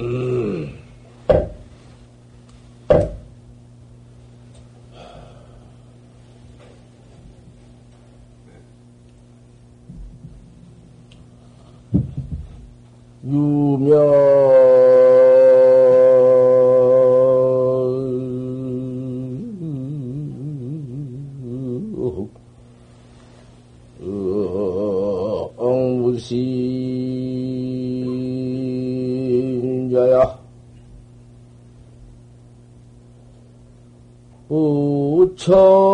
Mm. 명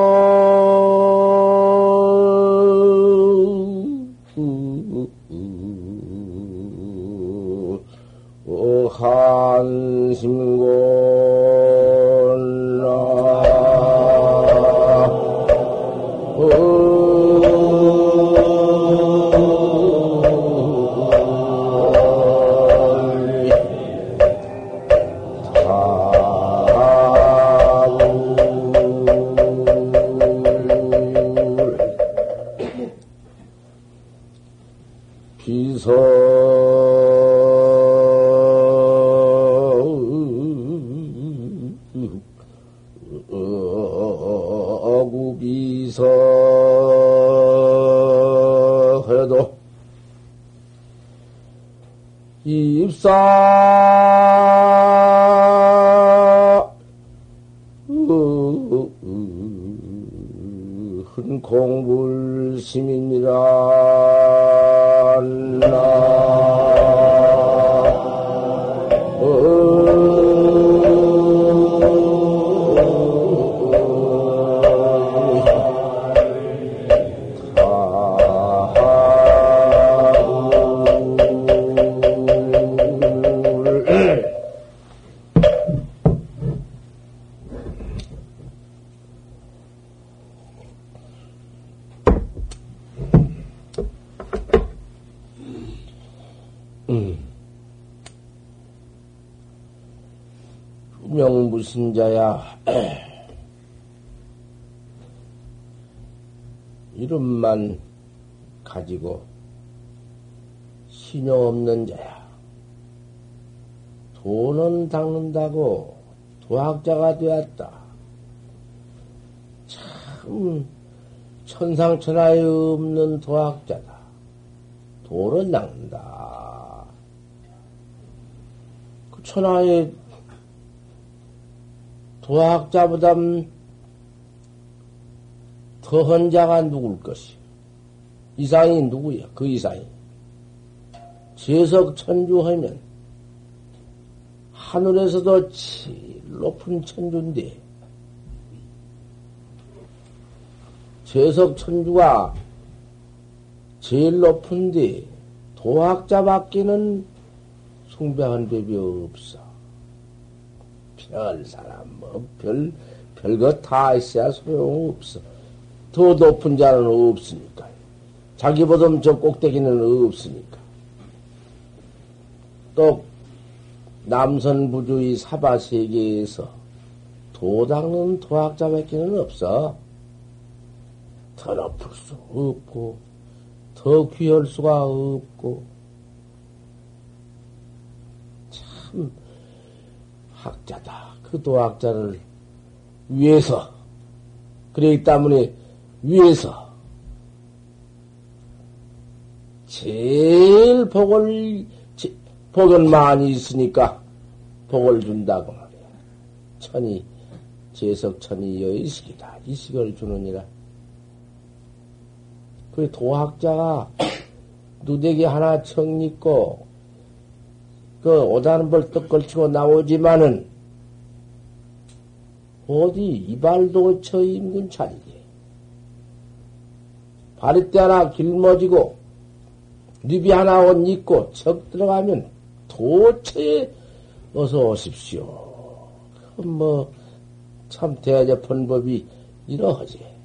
무신자야. 이름만 가지고 신용 없는 자야. 돈은 닦는다고 도학자가 되었다. 참 천상천하에 없는 도학자다. 돈은 닦는다. 그 천하에 도학자보다 더한 자가 누굴 것이? 이상이 누구야? 그 이상이. 재석 천주하면 하늘에서도 제일 높은 천주인데 재석 천주가 제일 높은데 도학자밖에는 숭배한 법이 없어. 별 사람, 뭐, 별, 별거 다 있어야 소용없어. 더 높은 자는 없으니까. 자기보다 저 꼭대기는 없으니까. 또, 남선부주의 사바세계에서 도닦는 도학자밖에는 없어. 더 높을 수 없고, 더 귀할 수가 없고, 참, 학자다. 그 도학자를 위해서, 그러기 때문에 위해서, 제일 복을, 복은 많이 있으니까 복을 준다고 말이야. 천이, 제석천이 여의식이다. 이식을 주느니라. 그 도학자가 누대기 하나 청 있고 그 오다는 벌떡 걸치고 나오지만은 어디 이발도 저 임근 자리게 바리떼 하나 길머지고 립이 하나 옷 입고 척 들어가면 도처에 어서 오십시오. 뭐 참 대접한 법이 이러하지.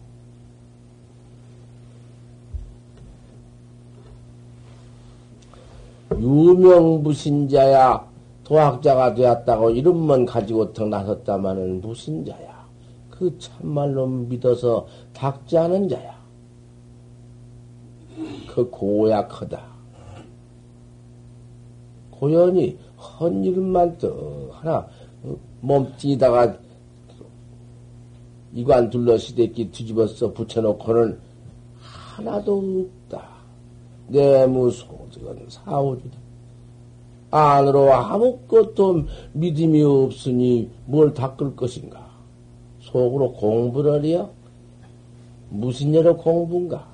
유명무신자야 도학자가 되었다고 이름만 가지고 태어나섰다마는 무신자야. 그 참말로 믿어서 닦지 않은 자야. 그 고약하다. 고연히 헌 이름만 또 하나 어, 몸뛰다가 이관 둘러 시대끼 뒤집어서 붙여놓고는 하나도 없다. 내무소득은 사오주다. 안으로 아무것도 믿음이 없으니 뭘 닦을 것인가? 속으로 공부를 해요? 무슨 여러 공부인가?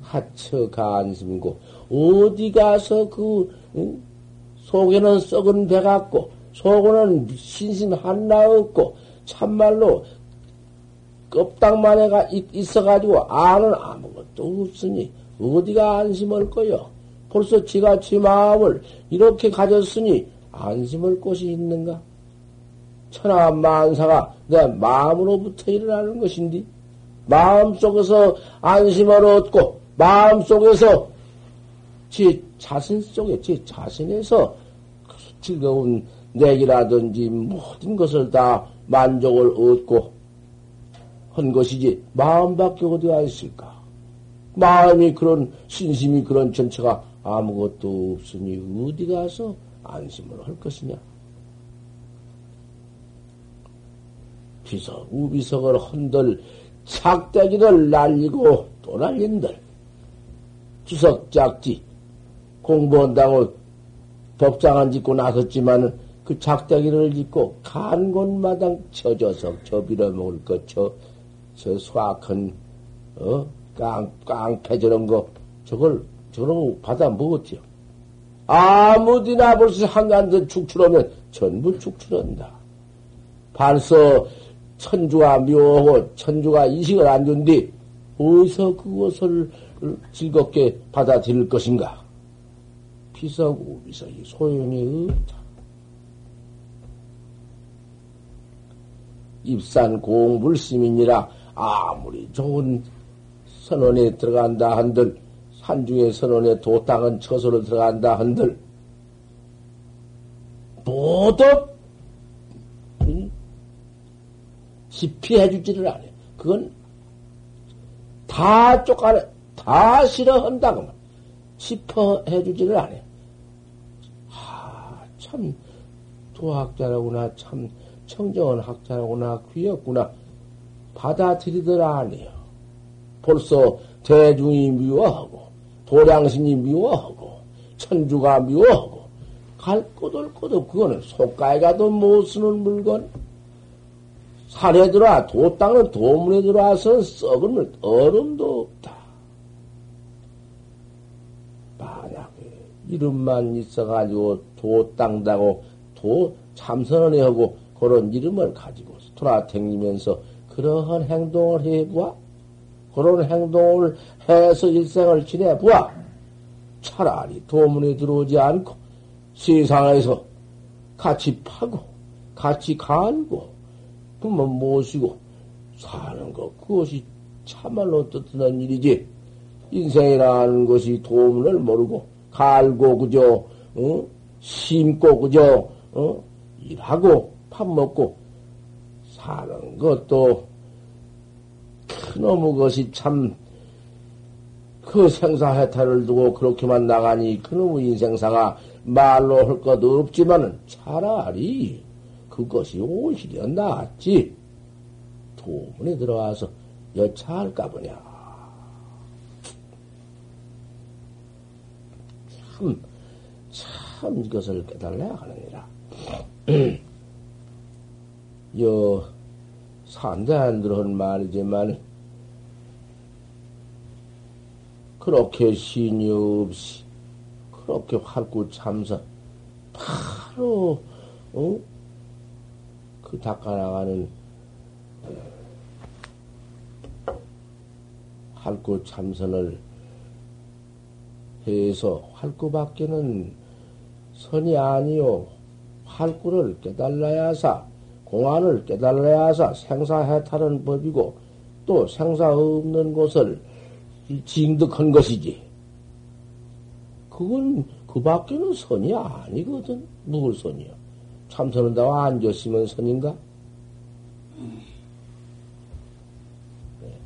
하처 간심고 어디 가서 그 응? 속에는 썩은 배 같고 속에는 신신 하나 없고 참말로 껍딱만 해가 있어가지고 아는 아무것도 없으니 어디가 안심할 거요? 벌써 지가 지 마음을 이렇게 가졌으니 안심할 곳이 있는가? 천하 만사가 내 마음으로부터 일어나는 것인데 마음 속에서 안심을 얻고 마음 속에서 제 자신 속에 제 자신에서 즐거운 내기라든지 모든 것을 다 만족을 얻고 한 것이지 마음밖에 어디가 있을까? 마음이 그런 신심이 그런 전체가 아무것도 없으니 어디 가서 안심을 할 것이냐? 비석, 우비석을 흔들 착대기를 날리고 또 날린들 주석짝지 공부한다고 법장안 짓고 나섰지만은 그 작대기를 짓고 간 곳마당 쳐져서 저 빌어먹을 것, 저, 저 수확한, 어, 깡, 깡패 저런 거, 저걸, 저런 거 받아 먹었지요. 아무디나 벌써 한간더 축출하면 전부 축출한다. 벌써 천주가 묘하고 천주가 이식을 안 준 뒤 어디서 그것을 즐겁게 받아들일 것인가? 비서고 비석이 소용이 없다. 입산 공불심이니라 아무리 좋은 선원에 들어간다 한들 산중의 선원에 도땅은 처소로 들어간다 한들 모두 집피해 주지를 않아요. 그건 다 쫓아내, 다 싫어한다고 집어해 주지를 않아요. 아, 참, 도학자라구나, 참, 청정한 학자라구나, 귀엽구나. 받아들이더라 아니요. 벌써 대중이 미워하고, 도량신이 미워하고, 천주가 미워하고, 갈 곳을 곳도 그거는 속가에 가도 못 쓰는 물건. 산에 들어와, 도 땅은 도문에 들어와서 썩은 물, 얼음도 없다. 만약에 이름만 있어가지고 도 땅다고 도 참선을 하고 그런 이름을 가지고 돌아다니면서 그러한 행동을 해보아. 그런 행동을 해서 일생을 지내보아. 차라리 도문에 들어오지 않고 세상에서 같이 파고, 같이 갈고, 부모 모시고 사는 것, 그것이 참말로 뜻하는 일이지. 인생이라는 것이 도문을 모르고, 갈고, 그저, 어? 심고, 그저, 어? 일하고, 밥 먹고, 사는 것도, 그놈의 것이 참, 그 생사해탈을 두고 그렇게만 나가니 그놈의 인생사가 말로 할것 없지만은 차라리 그것이 오히려 낫지. 도문에 들어와서 여차할까 보냐. 참, 참 이것을 깨달아야 하느니라. 여, 산대한 들은 말이지만, 그렇게 신이 없이, 그렇게 활구 참선, 바로, 어? 그 닦아나가는 활구 참선을 해서 활구밖에는 선이 아니요. 활구를 깨달아야 사, 공안을 깨달아야 사, 생사해탈은 법이고, 또 생사 없는 곳을 징득한 것이지. 그건 그 밖에는 선이 아니거든. 무슨 선이야? 참선한다고 앉았으면 선인가? 네.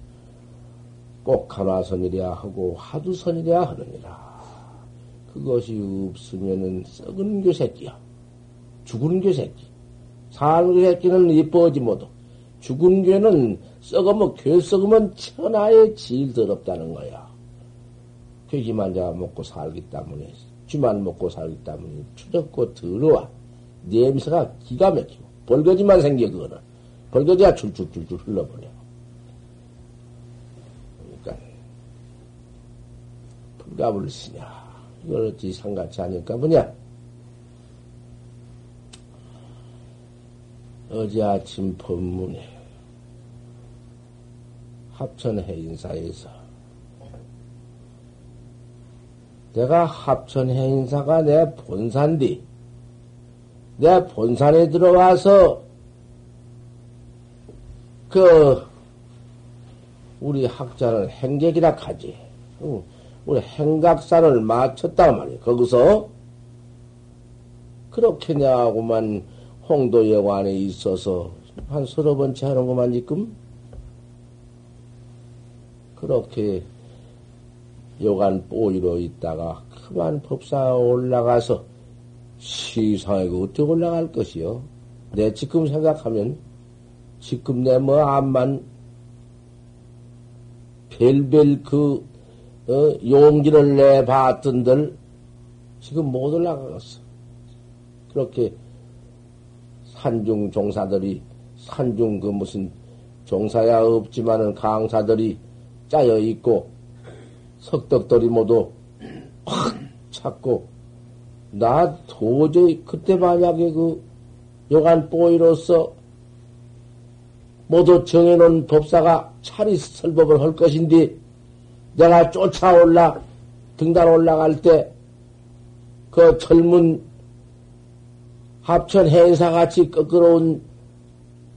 꼭 하나 선이래야 하고 하두 선이래야 하느니라. 그것이 없으면은 썩은 교새끼야. 죽은 교새끼. 사는 교새끼는 이뻐하지 못도. 죽은 교는 썩으면, 교 썩으면 천하의 제일 더럽다는 거야. 괴기만 자가 먹고 살기 때문에, 쥐만 먹고 살기 때문에 추적고 더러워. 냄새가 기가 막히고, 벌거지만 생겨, 그거는. 벌거지가 줄줄줄줄 흘러버려. 그러니까, 불갑을 쓰냐. 이걸 어찌 상같이 하니까 뭐냐? 어제 아침 법문에 합천회 인사에서 내가 합천회 인사가 내 본산디 내 본산에 들어와서 그 우리 학자는 행객이라 하지. 우리 행각사를 마쳤단 말이야. 거기서 그렇게 내하고만 홍도여관에 있어서 한 서너 번째 하는 것만 지금 그렇게 여간 뽀이로 있다가 그만 법사 올라가서 시상에 그 어떻게 올라갈 것이요? 내 지금 생각하면 지금 내 뭐 암만 별별 그 어, 용기를 내 봤던들 지금 못 올라가겠어. 그렇게 산중 종사들이 산중 그 무슨 종사야 없지만은 강사들이 짜여 있고 석덕들이 모두 확 찾고 나 도저히 그때 만약에 그 요간 뽀이로서 모두 정해놓은 법사가 차리 설법을 할 것인데 내가 쫓아올라 등단 올라갈 때 그 젊은 합천 행사같이 꺾어온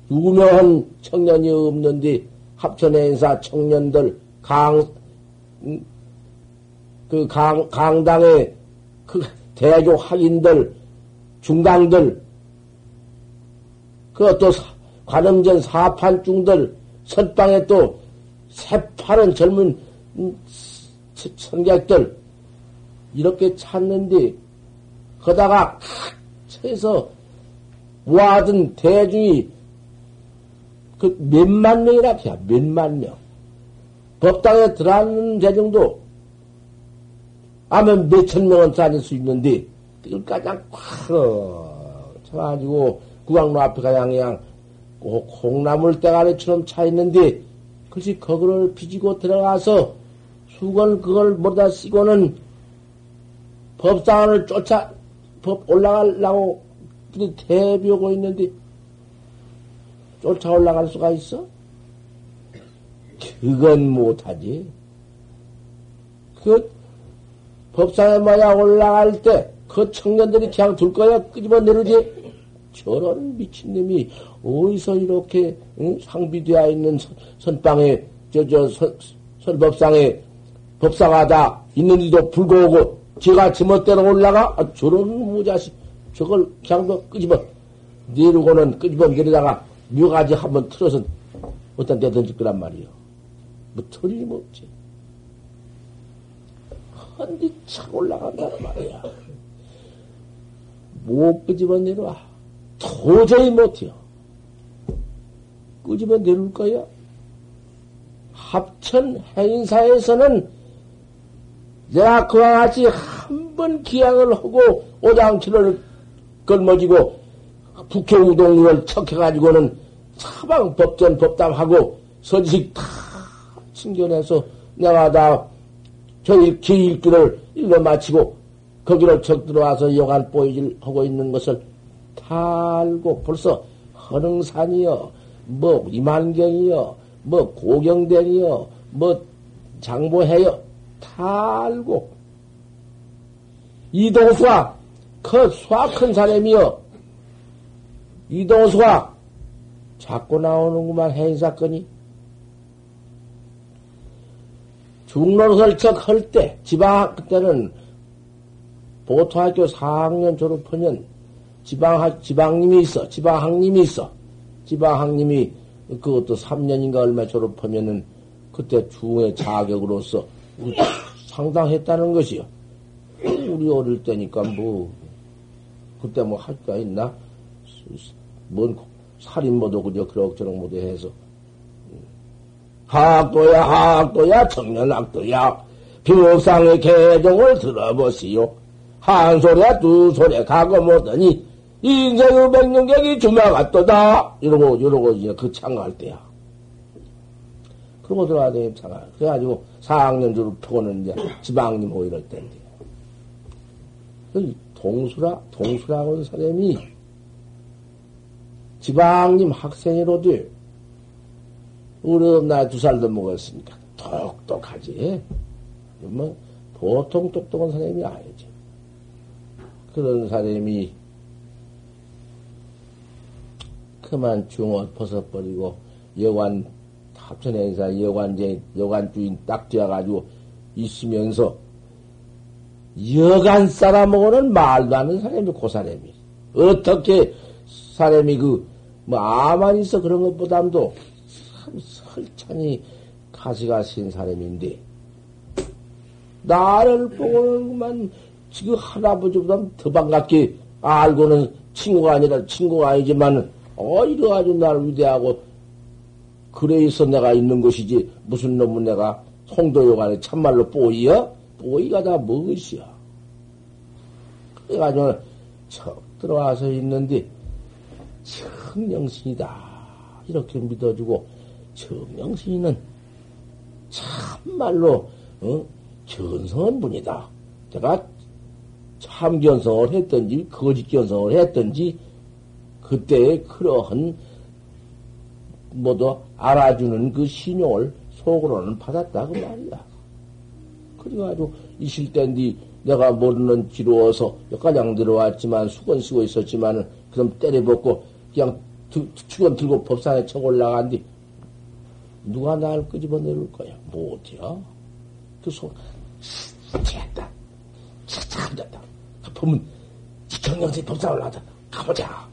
유명한 청년이 없는데 합천 행사 청년들 강, 그 강, 강당의 그 대조 학인들, 중강들, 그또 관음전 사판중들, 선방에 또 새파른 젊은 청객들 이렇게 찾는데 거다가 쳐서 모아둔 대중이 그 몇만 명이라 해야 몇만 명. 법당에 들어앉는 대중도 아면 몇천 명은 다닐 수 있는데 이걸 가장 콱 쳐가지고 구강로 앞에 가양 그냥 콩나물 대가리처럼 차 있는데 글쎄 거기를 비지고 들어가서 수건 그걸 모다 쓰고는 법상을 쫓아 법 올라가려고 대비하고 있는데 쫓아 올라갈 수가 있어? 그건 못하지. 그 법상에 마야 올라갈 때 그 청년들이 그냥 둘 거야 끄집어 내리지. 저런 미친놈이 어디서 이렇게 응? 상비되어 있는 선, 방에 저저 선법상에 법상하다 있는데도 불구하고 제가 지멋대로 올라가 아, 저런 무자식 저걸 그냥 더 끄집어 내리고는 끄집어 내리다가 묘가지 한번 틀어서 어떤 데 던질 거란 말이요. 뭐 틀림없지. 헌디 착 올라간단 말이야. 못 끄집어 내려와. 도저히 못해요. 끄집어 내릴 거야. 합천 행사에서는 내가 그와 같이 한 번 기약을 하고 오장치를 걸머지고 북해우동을 척해가지고는 사방 법전 법담하고 선식 다 챙겨내서 내가 다 저희 기일기를 일러 마치고 거기로 척 들어와서 여간 보이질 하고 있는 것을 다 알고 벌써 허능산이여 뭐 이만경이여 뭐 고경대니여 뭐 장보해여 다 알고. 이동수가 그 수학 큰 사람이여. 이동수가 자꾸 나오는구만 해인 사건이. 중론설적 할때 지방 그때는 보토학교 4학년 졸업하면 지방 지방님이 있어 지방학님이 있어. 지방학님이 그것도 3년인가 얼마 졸업하면은 그때 중의 자격으로서 상당했다는 것이요. 우리 어릴 때니까 뭐, 그때 뭐 할 거 있나? 뭔 살인 모도 그저 그럭저럭 못해 해서. 학도야, 학도야, 청년 학도야. 비옥상의 개종을 들어보시오. 한 소리야, 두 소리야, 가고 못하니, 인생의 백년객이 주마갔도다. 이러고, 이러고, 이제 그 창갈 때야. 그러고 들어가야 돼, 창갈. 그래가지고, 4학년 주로 표고는 이제 지방님 호 이럴 때인데. 그 동수라, 동수라고 하는 사람이 지방님 학생이로도 우리 엄마 두 살도 먹었으니까 똑똑하지. 뭐 보통 똑똑한 사람이 아니지. 그런 사람이 그만 중옷 벗어버리고 여관 합천행사 여관제 여관주인 딱 되어가지고 있으면서 여간 싸라먹어는 말도 안 하는 사람이 그 사람이. 어떻게 사람이 그 뭐 아만 있어 그런 것보담도 참 설찬이 가시가 신 사람인데 나를 보고는 지금 할아버지보다 더 반갑게 알고는 친구가 아니라 친구가 아니지만 어 이래가지고 나를 위대하고 그래 있어 내가 있는 것이지 무슨 놈은 내가 송도요간에 참말로 뽀이야? 뽀이가 다 무엇이야? 그래가지고 척 들어와서 있는데 청명신이다 이렇게 믿어주고 청명신이는 참말로 어? 견성한 분이다. 제가 참 견성을 했든지 거짓 견성을 했든지 그때의 그러한 모두 알아주는 그 신용을 속으로는 받았다고 말이야. 그래가지고 있을 때인데 내가 모르는 지루어서 여기까지 들어왔지만 수건 쓰고 있었지만 그럼 때려벗고 그냥 축원 들고 법상에 쳐 올라간 뒤 누가 나를 끄집어 내릴 거야? 못해요. 그 소, 됐다. 참 됐다. 보면 경영세 법상 올라가자. 가보자.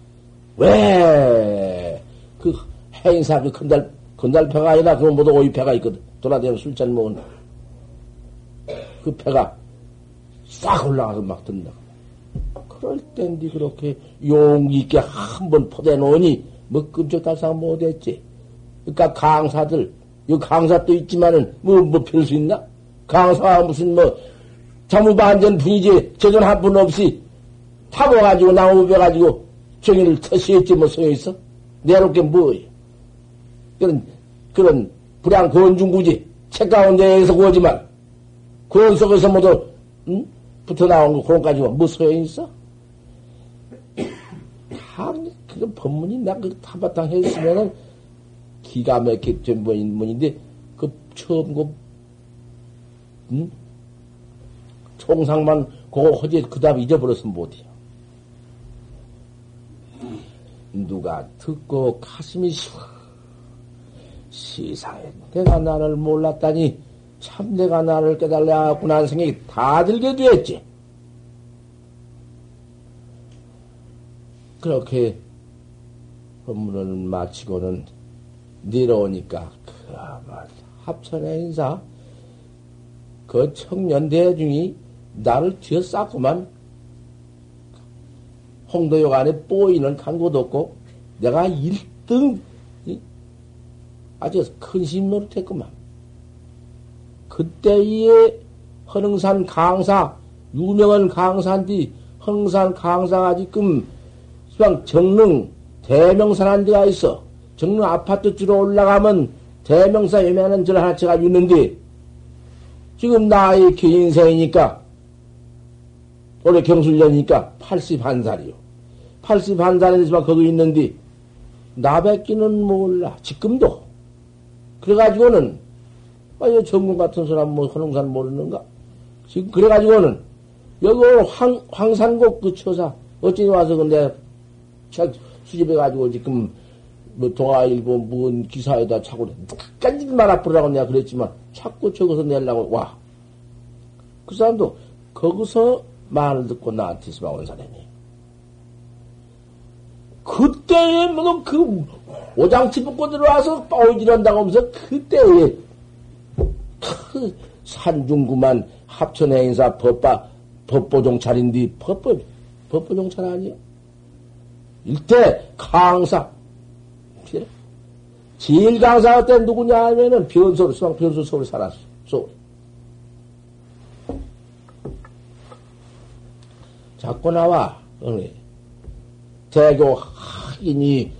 왜? 그 행사 그 건달 건달패가 아니라 그건 모두 오이패가 있거든. 돌아다니면 술잔 먹은 그 패가 싹 올라가서 막 든다. 그럴 땐디 그렇게 용기 있게 한 번 포대 놓으니 뭐 끔찍달상 못했지. 그러니까 강사들 이 강사도 있지만은 뭐뭐 별수 있나? 강사가 무슨 뭐 자무반전 분이지 저전 한 분 없이 타고 가지고 나무 베 가지고 정의를 터시했지 뭐 소용있어? 내놓게 뭐예요? 그런 그런 불량 건중구지 책 가운데에서 구하지만 그런 속에서 모두 응? 붙어 나온 거 그런 가지고 뭐 소용이 있어? 다 그건 법문이 나그 타바탕 했으면은 기가 막힌 전부인 문인데 그 처음 그 응? 총상만 그거 허지 그다음 잊어버렸으면 못해요. 누가 듣고 가슴이 시원 시사에 내가 나를 몰랐다니 참 내가 나를 깨달아야구나 하는 생각이 다 들게 되었지. 그렇게 법문을 마치고는 내려오니까 그야말 합천의 인사 그 청년 대중이 나를 뒤어쌌구만 홍도역 안에 뽀이는 간 곳도 없고 내가 1등 아주 큰심 노릇했구만. 그때의 허능산 강사 유명한 강사인데 허능산 강사가 지금 그냥 정릉 대명산한 데가 있어. 정릉 아파트 주로 올라가면 대명사 예매하는 절 하나 제가 있는데 지금 나의 인생이니까 올해 경술년이니까 81살이요. 81살이지만 거기 있는데 나밖에는 몰라. 지금도. 그래가지고는 아니 전군 같은 사람 뭐 허능산 모르는가? 지금 그래가지고는 여기 황 황산곡 그 처사 어찌 와서 근데 책 수집해가지고 지금 뭐 동아일보 무슨 기사에다 차고 끝까지 말아보라고 내가 그랬지만 자꾸 저기서 내려고 와. 그 사람도 거기서 말을 듣고 나한테서 온 사람이. 그때에 뭐그 오장치 붙고 들어와서 빠오지런다고 하면서 그때에 그 산중구만 합천행사 법바, 법보종찰인데 법보, 법보종찰 아니요? 일대 강사. 제일 강사가 때 누구냐 하면은 변소로, 수강 변소 서울 살았어. 서울. 자꾸 나와, 어느 대교 학인이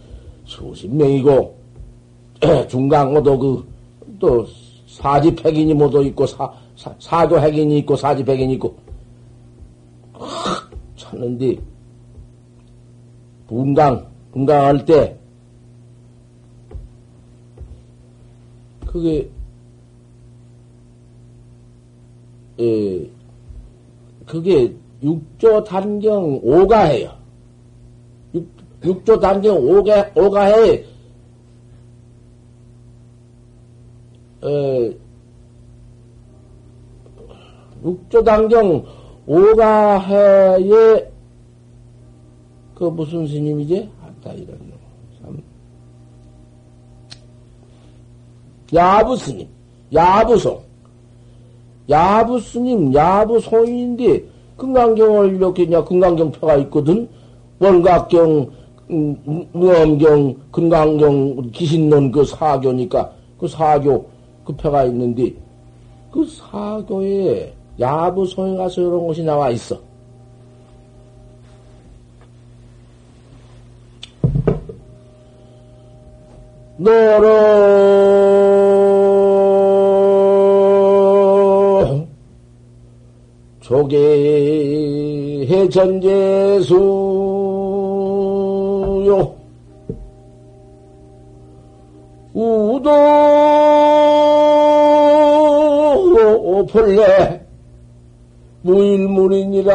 수십 명이고, 중강어도 그, 또, 사집 핵인이 모두 있고, 사, 사, 사교 핵인이 있고, 사집 핵인이 있고, 확 찾는데, 분강, 분강할 때, 그게, 에, 그게 육조 단경 오가해요. 육, 육조 단경 오가, 오가해, 에, 육조 단경 오가해에 그 무슨 스님이지? 아따 이런 놈. 참. 야부 스님, 야부송. 야부 스님, 야부송인데 금강경을 이렇게 그냥 금강경 표가 있거든. 원각경, 음, 무엄경, 금강경, 기신론 그 사교니까 그 사교 그 표가 있는데 그 사교에 야부송에 가서 이런 것이 나와 있어. 너로 조개 해전제수 우도 본래 무일물이니라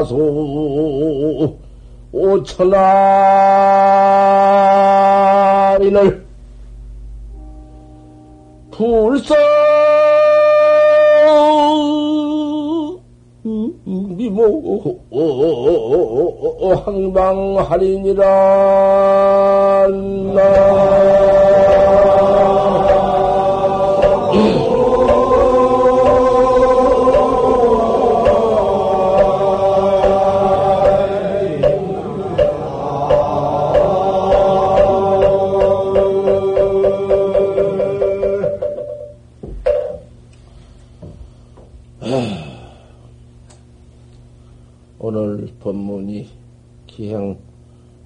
다소 오천하인을 불사 미모 항방하리니 라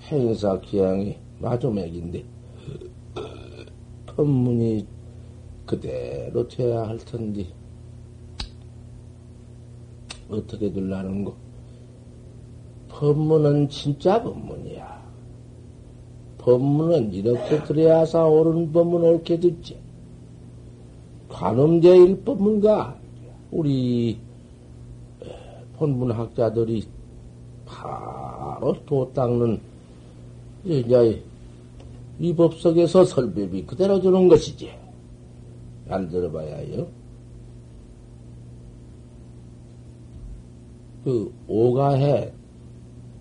행사 기양이 마조맥인데 법문이 그대로 돼야 할 텐데 어떻게 둘라는 거? 법문은 진짜 법문이야. 법문은 이렇게 들어야사 옳은 법문 옳게 듣지. 관음제일 법문가 우리 본문학자들이 바로 도 닦는 이제 이 법석에서 설법이 그대로 주는 것이지. 안 들어봐야요. 그 오가해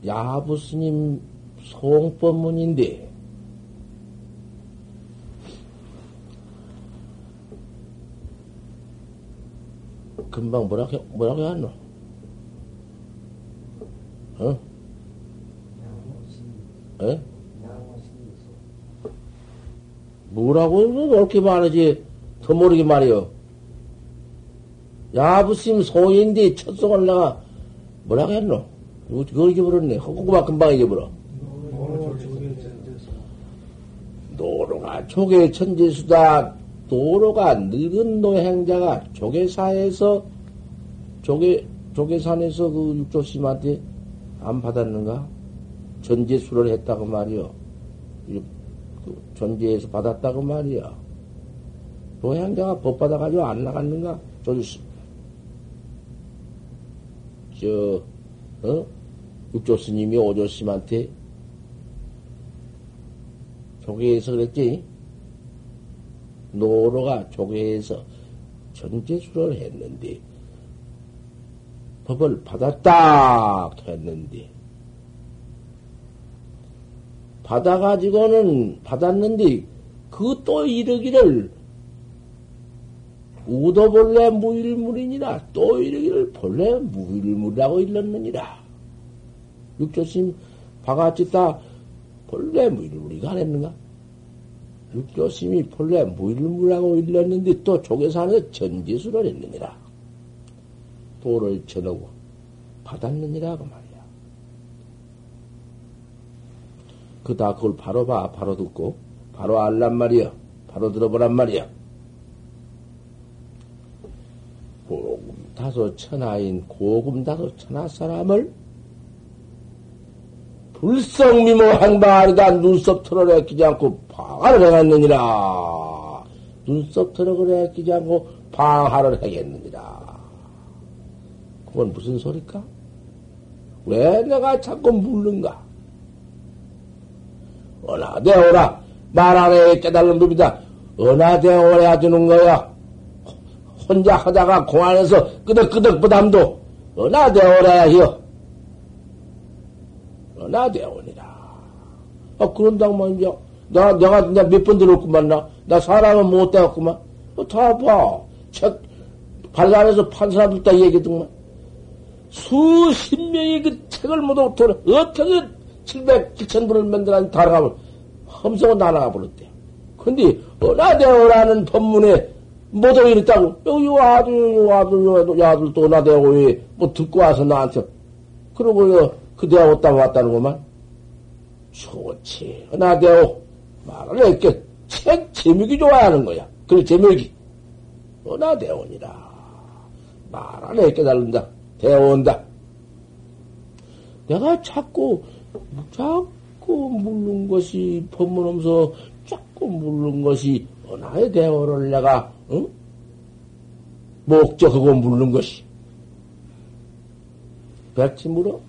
야부스님 송법문인데 금방 뭐라고 뭐라고 하노? 어? 에? 뭐라고 그렇게 말하지? 더 모르게 말이요. 야부심 소인데 첫송을 내가 뭐라고 했노? 그걸 잊어버렸네. 허구구만 금방 잊어버려. 노로가 조개 천지수다. 노로가 늙은 노행자가 조개사에서 조개 조개산에서 그 육조심한테 안 받았는가? 전제수를 했다고 말이요. 전제에서 받았다고 말이야. 노행자가 법 받아가지고 안 나갔는가? 조주, 저, 어? 육조 스님이 오조 스님한테 조계에서 그랬지? 노로가 조계에서 전제수를 했는데, 법을 받았다 했는데, 받아가지고는 받았는데, 그 또 이르기를, 우도 본래 무일물이니라, 또 이르기를 본래 무일물이라고 일렀느니라. 육조심 바가지 다 본래 무일물이가 아랬는가? 육조심이 본래 무일물이라고 일렀는데 또 조계산에서 전지수를 했느니라. 도를 전하고 받았느니라 그말이야. 그다 그걸 바로 봐, 바로 듣고 바로 알란 말이야. 바로 들어보란 말이야. 고금 다소 천하인 고금 다소 천하 사람을 불성미모 행방하리다 눈썹 털어내 끼지 않고 방하를 해갔느니라. 눈썹 털어내 끼지 않고 방하를 하겠느니라. 그건 무슨 소리까? 왜 내가 자꾸 묻는가? 어나대오라. 말 안에 깨달은 법이다. 어나대오라 주는 거야. 혼자 하다가 공안에서 끄덕끄덕 부담도 어나대오라 히요. 어나대오니라. 아, 그런다고 말이야. 나, 내가, 내가 몇번 들었구만, 나. 나 사람은 못 되었구만. 어, 다 봐. 책, 발간해서 판 사람들 다 얘기했더만. 수십 명이 그 책을 모두 돌아, 어떻게 700, 7천분을 만들어낸 다라가면 험성은 다 나가버렸대. 근데, 어나대오라는 법문에 모두 이랬다고. 여기 아들, 아들, 아들 또 어나대오 왜, 뭐 듣고 와서 나한테. 그러고, 그 대학 왔다 왔다는 것만. 좋지. 어나대오. 말을 했게. 책 제목이 좋아하는 거야. 그 제목이. 어나대오니라. 말안 했게 달른다. 대온다. 내가 자꾸, 자꾸 묻는 것이, 법문 하면서 자꾸 묻는 것이, 어나의 대오를 내가, 응? 목적하고 묻는 것이. 백치 물어?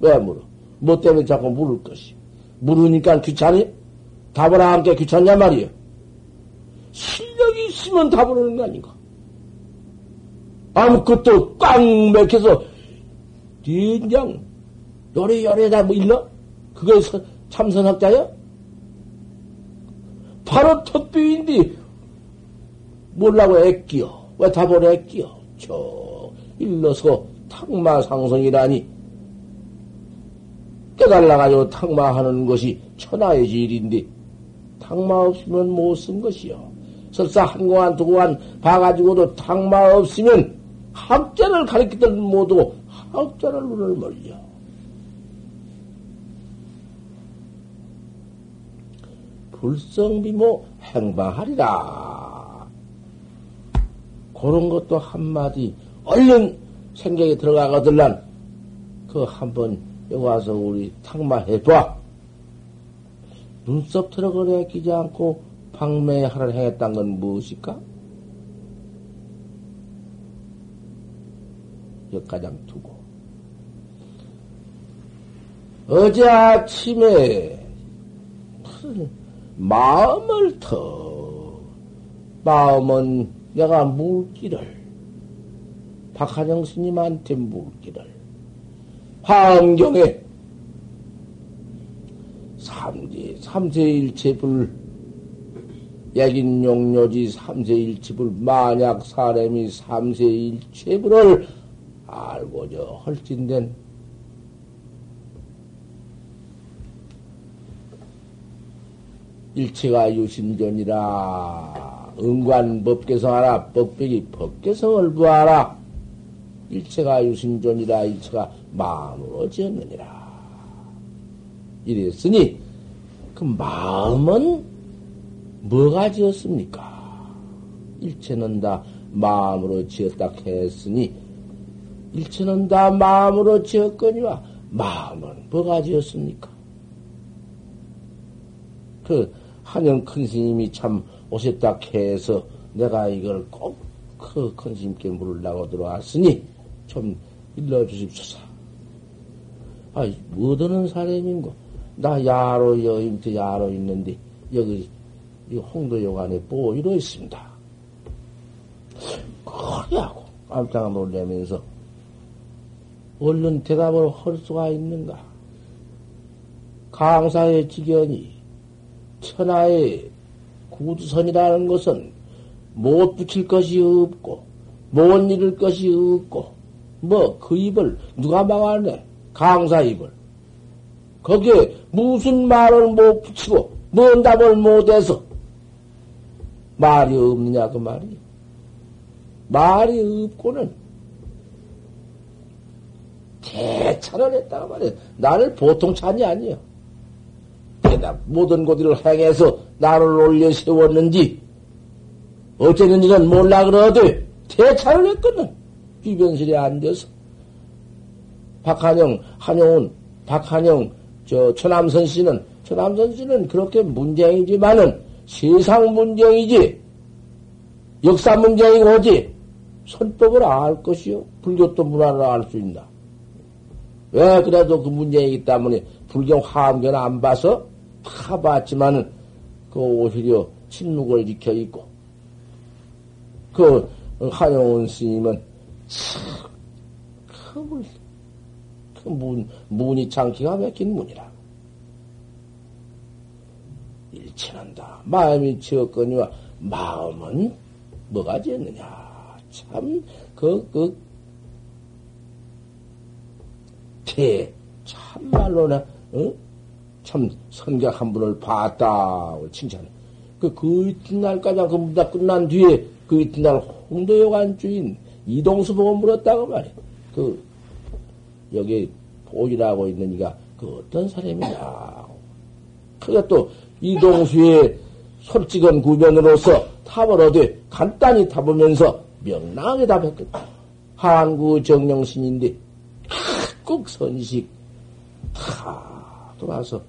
왜 물어? 뭐 때문에 자꾸 물을 것이? 물으니까 귀찮니? 답을 안게 귀찮냐 말이야. 실력이 있으면 답을 하는 거 아닌가? 아무것도 꽉 맥혀서, 된장, 요래 요래다 뭐 일러? 그게 참선학자야? 바로 턱비인데, 몰라고 애끼어. 왜 답을 애끼어? 저, 일러서 탁마상성이라니, 깨달아가지고 탁마하는 것이 천하의 질인데, 탁마 없으면 못 쓴 것이요. 설사 한 공안, 두 공안 봐가지고도 탁마 없으면 학자를 가르치든 못하고 학자를 눈을 멀려. 불성비모 행방하리라. 그런 것도 한마디 얼른 생각이 들어가거들란 그 한번 여기 와서 우리 탁마해봐. 눈썹 들어거려 끼지 않고 방매하를 행했단 건 무엇일까? 역가장 두고. 어제 아침에 마음을 더, 마음은 내가 물기를, 박하정 스님한테 물기를, 화엄경에 삼재, 삼세일체불, 약인용료지 삼세일체불, 만약 사람이 삼세일체불을 알고저 헐진된 일체가 유심전이라 응관 법개성 하라 법백이 법개성을 부하라 일체가 유심전이라 일체가 마음으로 지었느니라 이랬으니 그 마음은 뭐가 지었습니까? 일체는 다 마음으로 지었다 했으니 일체는 다 마음으로 지었거니와 마음은 뭐가 지었습니까? 그 한영 큰 스님이 참 오셨다 해서 내가 이걸 꼭그 큰 스님께 물으려고 들어왔으니 좀 일러주십소서. 아이, 뭐드는 사람인고? 나 야로 여인트 야로 있는데 여기 이 홍도여관에 보이로 있습니다. 그래하고 깜짝 놀라면서 얼른 대답을 할 수가 있는가? 강사의 지견이 천하의 구두선이라는 것은 못 붙일 것이 없고 못 잃을 것이 없고 뭐 그 입을 누가 막아내? 강사 입을. 거기에 무슨 말을 못 붙이고 뭔 답을 못해서 말이 없느냐 그 말이. 말이 없고는 대찬을 했다가 말이야. 나를 보통 찬이 아니요. 게다 모든 곳을 행해서 나를 올려 세웠는지 어쨌는지는 몰라 그러되 대찬을 했거든. 주변실에 앉아서 박한영, 한영훈, 박한영, 저 천암선 씨는 천암선 씨는 그렇게 문쟁이지만은 세상 문쟁이지 역사 문쟁이고 오지 선법을 알 것이요 불교도 문화를 알 수 있나? 왜 그래도 그 문쟁이기 때문에 불경 화엄경 안 봐서 다 봤지만은 그 오히려 침묵을 지켜 있고 그 한영훈 스님은 참 그, 그 문, 문이 참 기가 막힌 문이라. 일치한다. 마음이 지었거니와 마음은 뭐가 지었느냐. 참, 그, 그, 태, 참말로나, 어? 참, 선각 한 분을 봤다. 칭찬해. 그, 그 이튿날까지 그 문다 끝난 뒤에 그 이튿날 홍도요관 주인 이동수 보고 물었다고 말이야. 그, 여기 보이라고 있는 이가 그 어떤 사람이냐. 그게 또 이동수의 솔직한 구변으로서 답을 얻어 간단히 답으면서 명랑하게 답했거든. 한구 정령신인데 꼭 선식 다 돌아서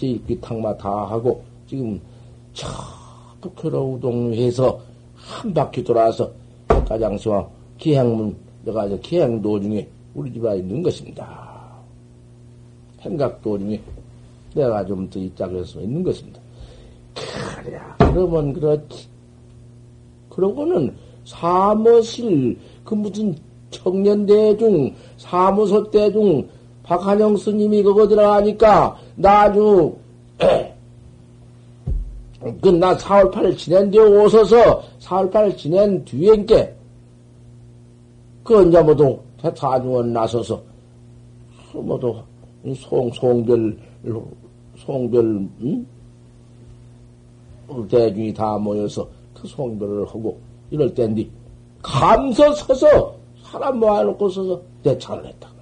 제일귀 탕마 다 하고 지금 저 북회로 우동해서 한 바퀴 돌아서 가장수와 기행문 내가 이제 기행 도중에 우리 집에 있는 것입니다. 생각 도중에 내가 좀더 그래서 있는 것입니다. 그래 그러면 그렇지. 그러고는 사무실 그 무슨 청년대중 사무소 대중 박한영 스님이 그거 들어가니까 나주 그나 4월 8일 지낸 뒤에 오셔서 4월 8일 지낸 뒤엔께 그 이제 모두 사중원 나서서 모두 송 송별 송별 응? 대중이 다 모여서 그 송별을 하고 이럴 때인데 감서 서서 사람 모아놓고 서서 대찬을 했다가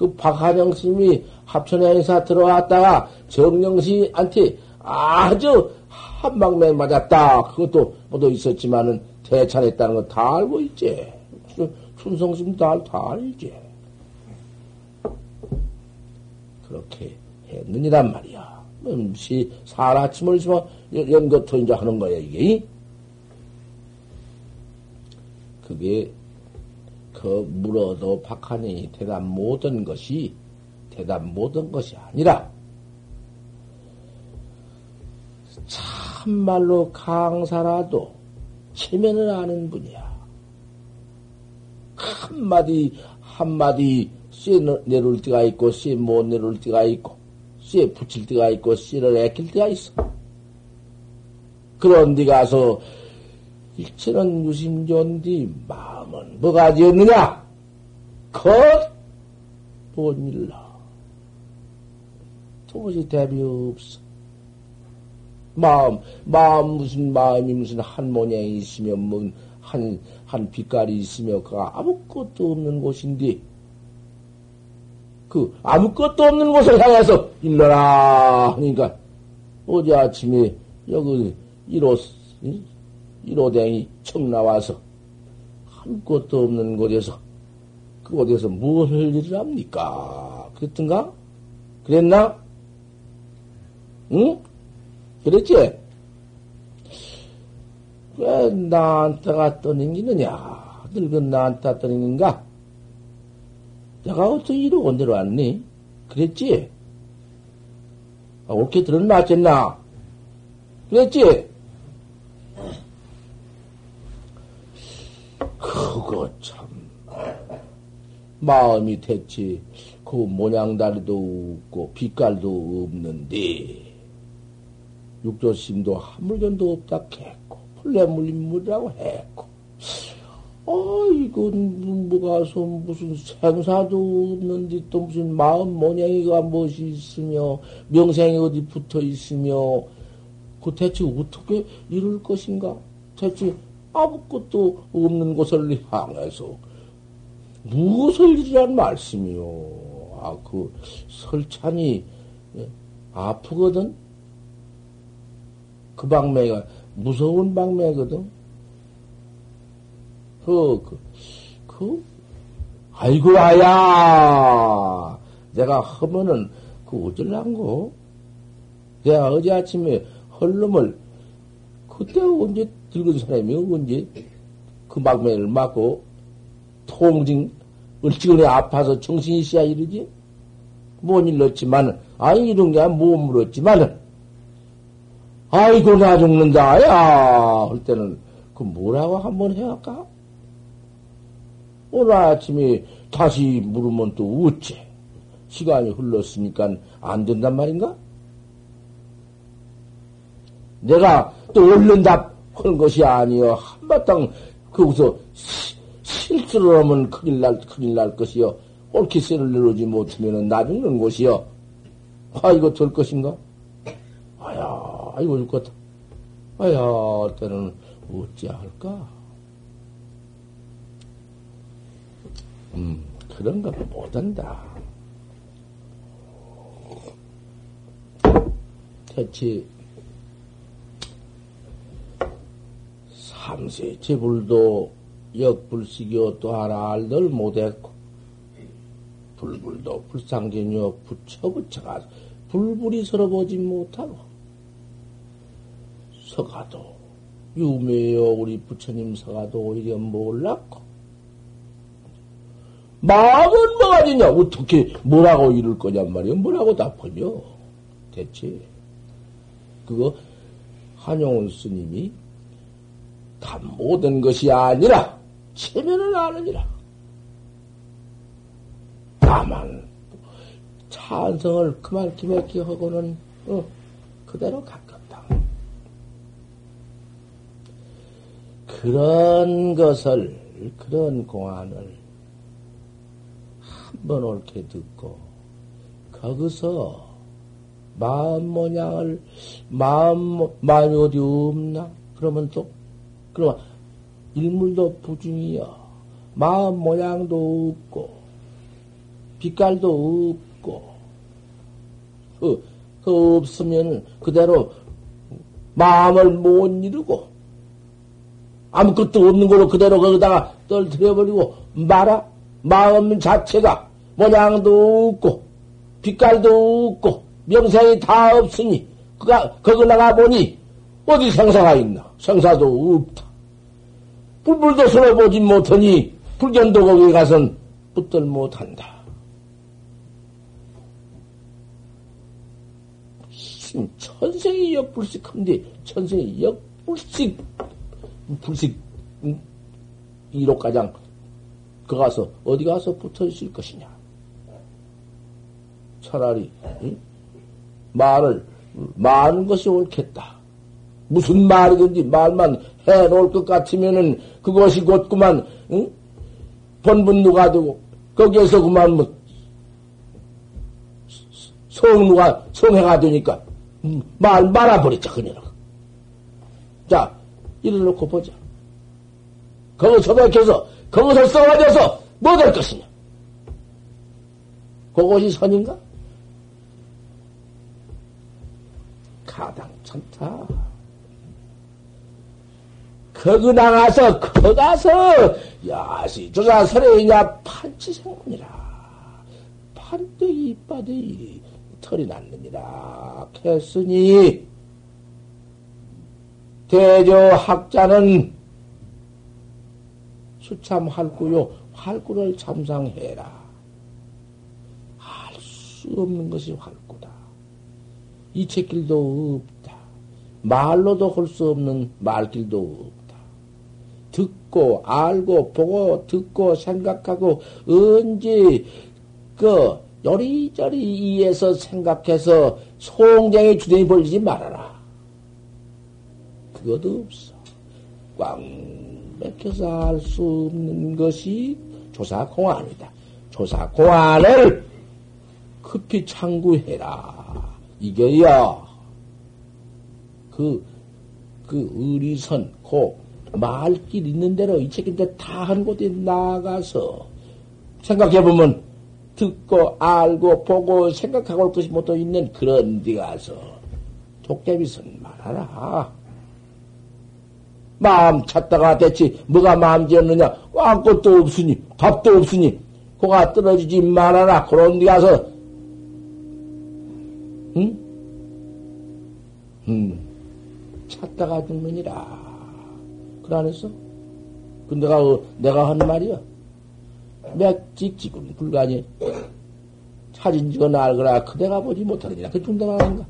그 박한영 스님이 합천행사 들어왔다가 정영씨한테 아주 한방맨 맞았다. 그것도 뭐도 있었지만은 대찬했다는 거 다 알고 있지. 춘성심 다, 다 알지. 그렇게 했느니란 말이야. 시, 사라침을 지마, 연거토 이제 하는 거야, 이게. 그게, 그, 물어도 박하니 대답 못한 것이, 대답 못한 것이 아니라, 참말로 강사라도 체면을 아는 분이야. 한마디, 한마디 씨 내릴 때가 있고, 씨못 내릴 때가 있고, 씨에 붙일 때가 있고, 씨를 애낄 때가 있어. 그런 데 가서, 일체는 유심존디, 마음은 뭐가 지었느냐? 컷! 본일라. 도무지 대비 없어. 마음, 마음 무슨 마음이 무슨 한 모양이 있으며, 뭐, 한, 한 빛깔이 있으며, 그가 아무것도 없는 곳인데, 그 아무것도 없는 곳을 향해서 일러라 하니까 어제 아침에 여기 1호 1호댕이 청 나와서 아무것도 없는 곳에서 그곳에서 무엇을 일을 합니까? 그랬던가? 그랬나? 응? 그랬지? 왜 나한테가 떠넘기느냐? 늙은 나한테 떠넘긴가? 내가 어떻게 이러고 내려왔니? 그랬지? 아, 옳게 들은 맞겠나? 그랬지? 그거 참. 마음이 됐지 그 모양다리도 없고 빛깔도 없는데. 육조심도 한물견도 없다 했고 풀레 물린 물이라고 했고. 어 이건 뭐가서 무슨 생사도 없는데 또 무슨 마음 모양이가 무엇이 있으며 명생이 어디 붙어 있으며 그 대체 어떻게 이룰 것인가? 대체 아무것도 없는 곳을 향해서 무엇을 이란 말씀이요. 아, 그 설찬이 예, 아프거든. 그 방매가 무서운 방매거든. 그, 그, 그, 아이고, 아야! 내가 하면은, 그 어쩔란고? 내가 어제 아침에 헐놈을, 그때 언제 늙은 사람이 언제 그 막매를 맞고 통증 을지근에 아파서 정신이 씨야 이러지? 못 일렀지만 아니 이런 게 못 물었지만은 아이고 나 죽는다 야 할 때는 그 뭐라고 한번 해할까? 오늘 아침에 다시 물으면 또 어째? 시간이 흘렀으니까 안 된단 말인가? 내가 또 얼른 답 그런 것이 아니여. 한바탕 거기서 실수를 하면 큰일 날, 큰일 날 것이여. 옳게 세를 내려오지 못하면 나 죽는 것이여. 아, 이거 될 것인가? 아야, 이거 될것 같아. 아야, 때는 어찌 할까? 음, 그런가 못한다. 대체 삼세 제불도 역불식이요 또 하나 알들 못했고 불불도 불상견이요 붙여붙여가 불불이 서로 보지 못하고 서가도 유매여 우리 부처님 서가도 오히려 몰랐고 마음은 뭐가 되냐? 어떻게 뭐라고 이룰 거냔 말이야 뭐라고 답하냐 대체. 그거 한용운 스님이 다 모든 것이 아니라 체면을 아느니라. 다만 찬성을 그만 기맥히 하고는 어, 그대로 가깝다. 그런 것을 그런 공안을 한 번 옳게 듣고 거기서 마음 모양을 마음 마음이 어디 없나? 그러면 또 그럼 일물도 부중이여 마음 모양도 없고 빛깔도 없고 그, 그 없으면 그대로 마음을 못 이루고 아무것도 없는 걸로 그대로 거기다가 떨어뜨려버리고 말아. 마음 자체가 모양도 없고 빛깔도 없고 명생이 다 없으니 그가 거기 나가 보니 어디 생사가 있나 생사도 없다. 불불도 서로 보지 못하니 불견도 거기 가선 붙들 못한다. 천생이 역불식 한데 천생이 역불식 불식 이로가장 그 가서 어디 가서 붙어 있을 것이냐? 차라리 응? 말을 많은 것이 옳겠다. 무슨 말이든지 말만 해 놓을 것 같으면은 그것이 곧 그만, 응? 본분 누가 되고, 거기에서 그만 뭐, 성 누가, 성해가 되니까, 음, 말 말아버리자, 그냥. 자, 이를 놓고 보자. 거기서 백해서, 거기서 써가져서, 뭐 될 것이냐? 그것이 선인가? 가당 참다. 거기 나가서 거 가서 야시 조사설에이냐 판치생문이라 판때기 이빠이 털이 났느니라 했으니 대저 학자는 수참 할구요. 활구를 참상해라. 할수 없는 것이 활구다. 이책길도 없다. 말로도 할 수 없는 말길도 없다. 듣고, 알고, 보고, 듣고, 생각하고, 언제, 그, 요리저리 이에서 생각해서 송장의 주댕이 벌리지 말아라. 그것도 없어. 꽝 맥혀서 알 수 없는 것이 조사공안이다. 조사공안을 급히 창구해라. 이게야, 그, 그 의리선, 고, 말길 있는 대로 이 책임들 다한 곳에 나가서 생각해보면 듣고 알고 보고 생각하고 올 것이 모두 있는 그런 데 가서 도깨비선 말하라. 마음 찾다가 대체 뭐가 마음 지었느냐? 아무것도 없으니, 밥도 없으니, 코가 떨어지지 말아라. 그런 데 가서, 응? 응. 찾다가 죽느니라. 그러안했어? 그 내가, 어, 내가 하는 말이야. 맥찍찍은 불가니. 찾은 지가 날거라. 그대가 보지 못하느니라. 그 중대가 아닌가?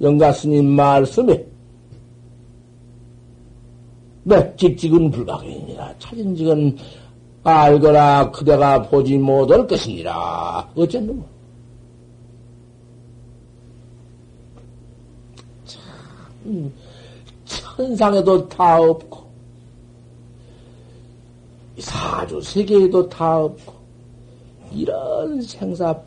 영가 스님 말씀에 네, 찍찍은 불가이니라. 찾은 직은 알거라 그대가 보지 못할 것이니라. 어쨌노? 참, 천상에도 다 없고, 사주 세계에도 다 없고, 이런 생사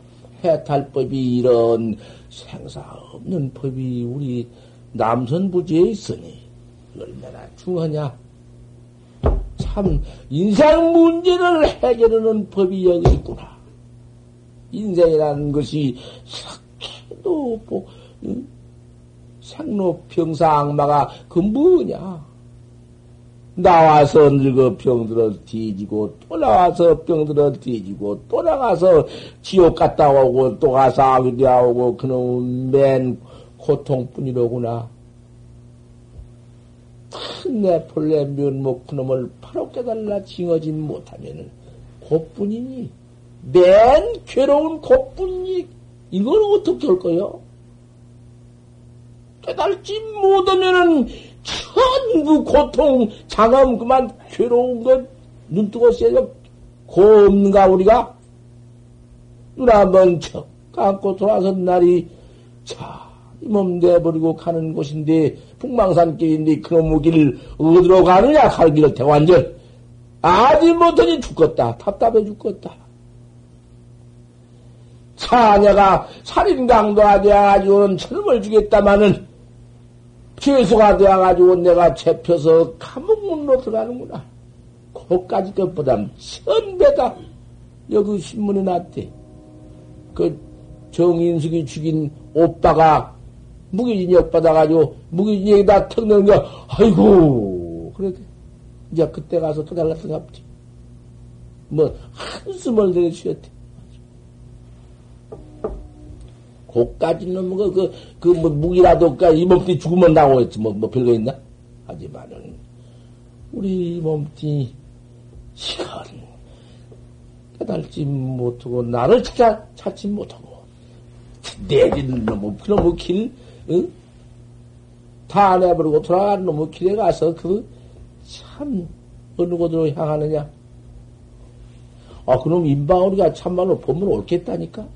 해탈법이 이런 생사 없는 법이 우리 남선부지에 있으니, 얼마나 중하냐? 참, 인생 문제를 해결하는 법이 여기 있구나. 인생이라는 것이 sak해도 뭐, 응? 생로 평사 악마가 그 뭐냐? 나와서 늙어 병들어 뒤지고 또 나와서 병들어 뒤지고 또 나가서 지옥 갔다 오고 또 가서 악이 되어오고 그놈 맨 고통뿐이로구나. 큰내 본래 면목 그놈을 바로 깨달라 징어진 못하면은 곧뿐이니 맨 괴로운 곧뿐이 이걸 어떻게 할 거요? 깨달지 못하면은 전부 고통 장엄 그만 괴로운 것 눈뜨고 쎄서 고 없는가 우리가 눈 한번 척 감고 돌아선 날이 자이몸 내버리고 가는 곳인데 풍망산길인데 그놈의 길을 어디로 가느냐? 갈 길을 대완전. 아지 못하니 죽겠다. 답답해 죽겠다. 자녀가 살인강도가 되어가지고는 철을 주겠다마는 죄수가 되어가지고 내가 잡혀서 감옥문으로 들어가는구나. 그까지 것보다 천배다. 여기 신문에 났대. 그 정인숙이 죽인 오빠가 무기징역 받아가지고 무기징역에다 턱 넣은 거, 아이고, 그래. 이제 그때 가서 또 달랐던가 보지. 뭐, 한숨을 내쉬었대. 고까지 놈, 그, 그, 그, 뭐, 무기라도, 까, 이 몸띠 죽으면 나오고 했지. 뭐, 뭐, 별거 있나? 하지만은, 우리 몸띠, 시간, 깨달지 못하고, 나를 찾아, 찾지 못하고, 내리는 놈의, 그놈의 길, 응? 다 내버리고 돌아가는 놈의 길에 가서, 그, 참, 어느 곳으로 향하느냐? 아, 그놈 인방우리가 참말로 보면 옳겠다니까?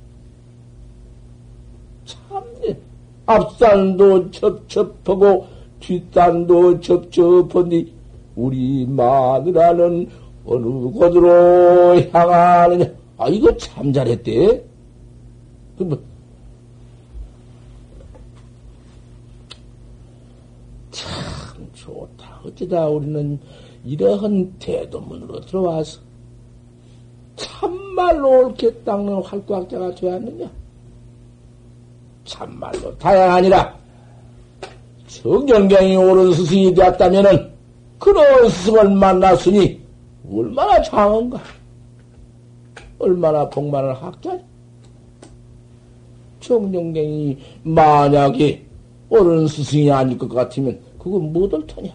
앞산도 첩첩하고 뒷산도 첩첩하니 우리 마누라는 어느 곳으로 향하느냐? 아 이거 참 잘했대. 참 좋다. 어쩌다 우리는 이러한 대도문으로 들어와서 참말로 옳게 닦는 활구학자가 되었느냐? 참말로 다양하니라. 정경경이 옳은 스승이 되었다면은 그런 스승을 만났으니 얼마나 장한가? 얼마나 복만을 학자니? 정경경이 만약에 옳은 스승이 아닐 것 같으면 그건 못할 터냐?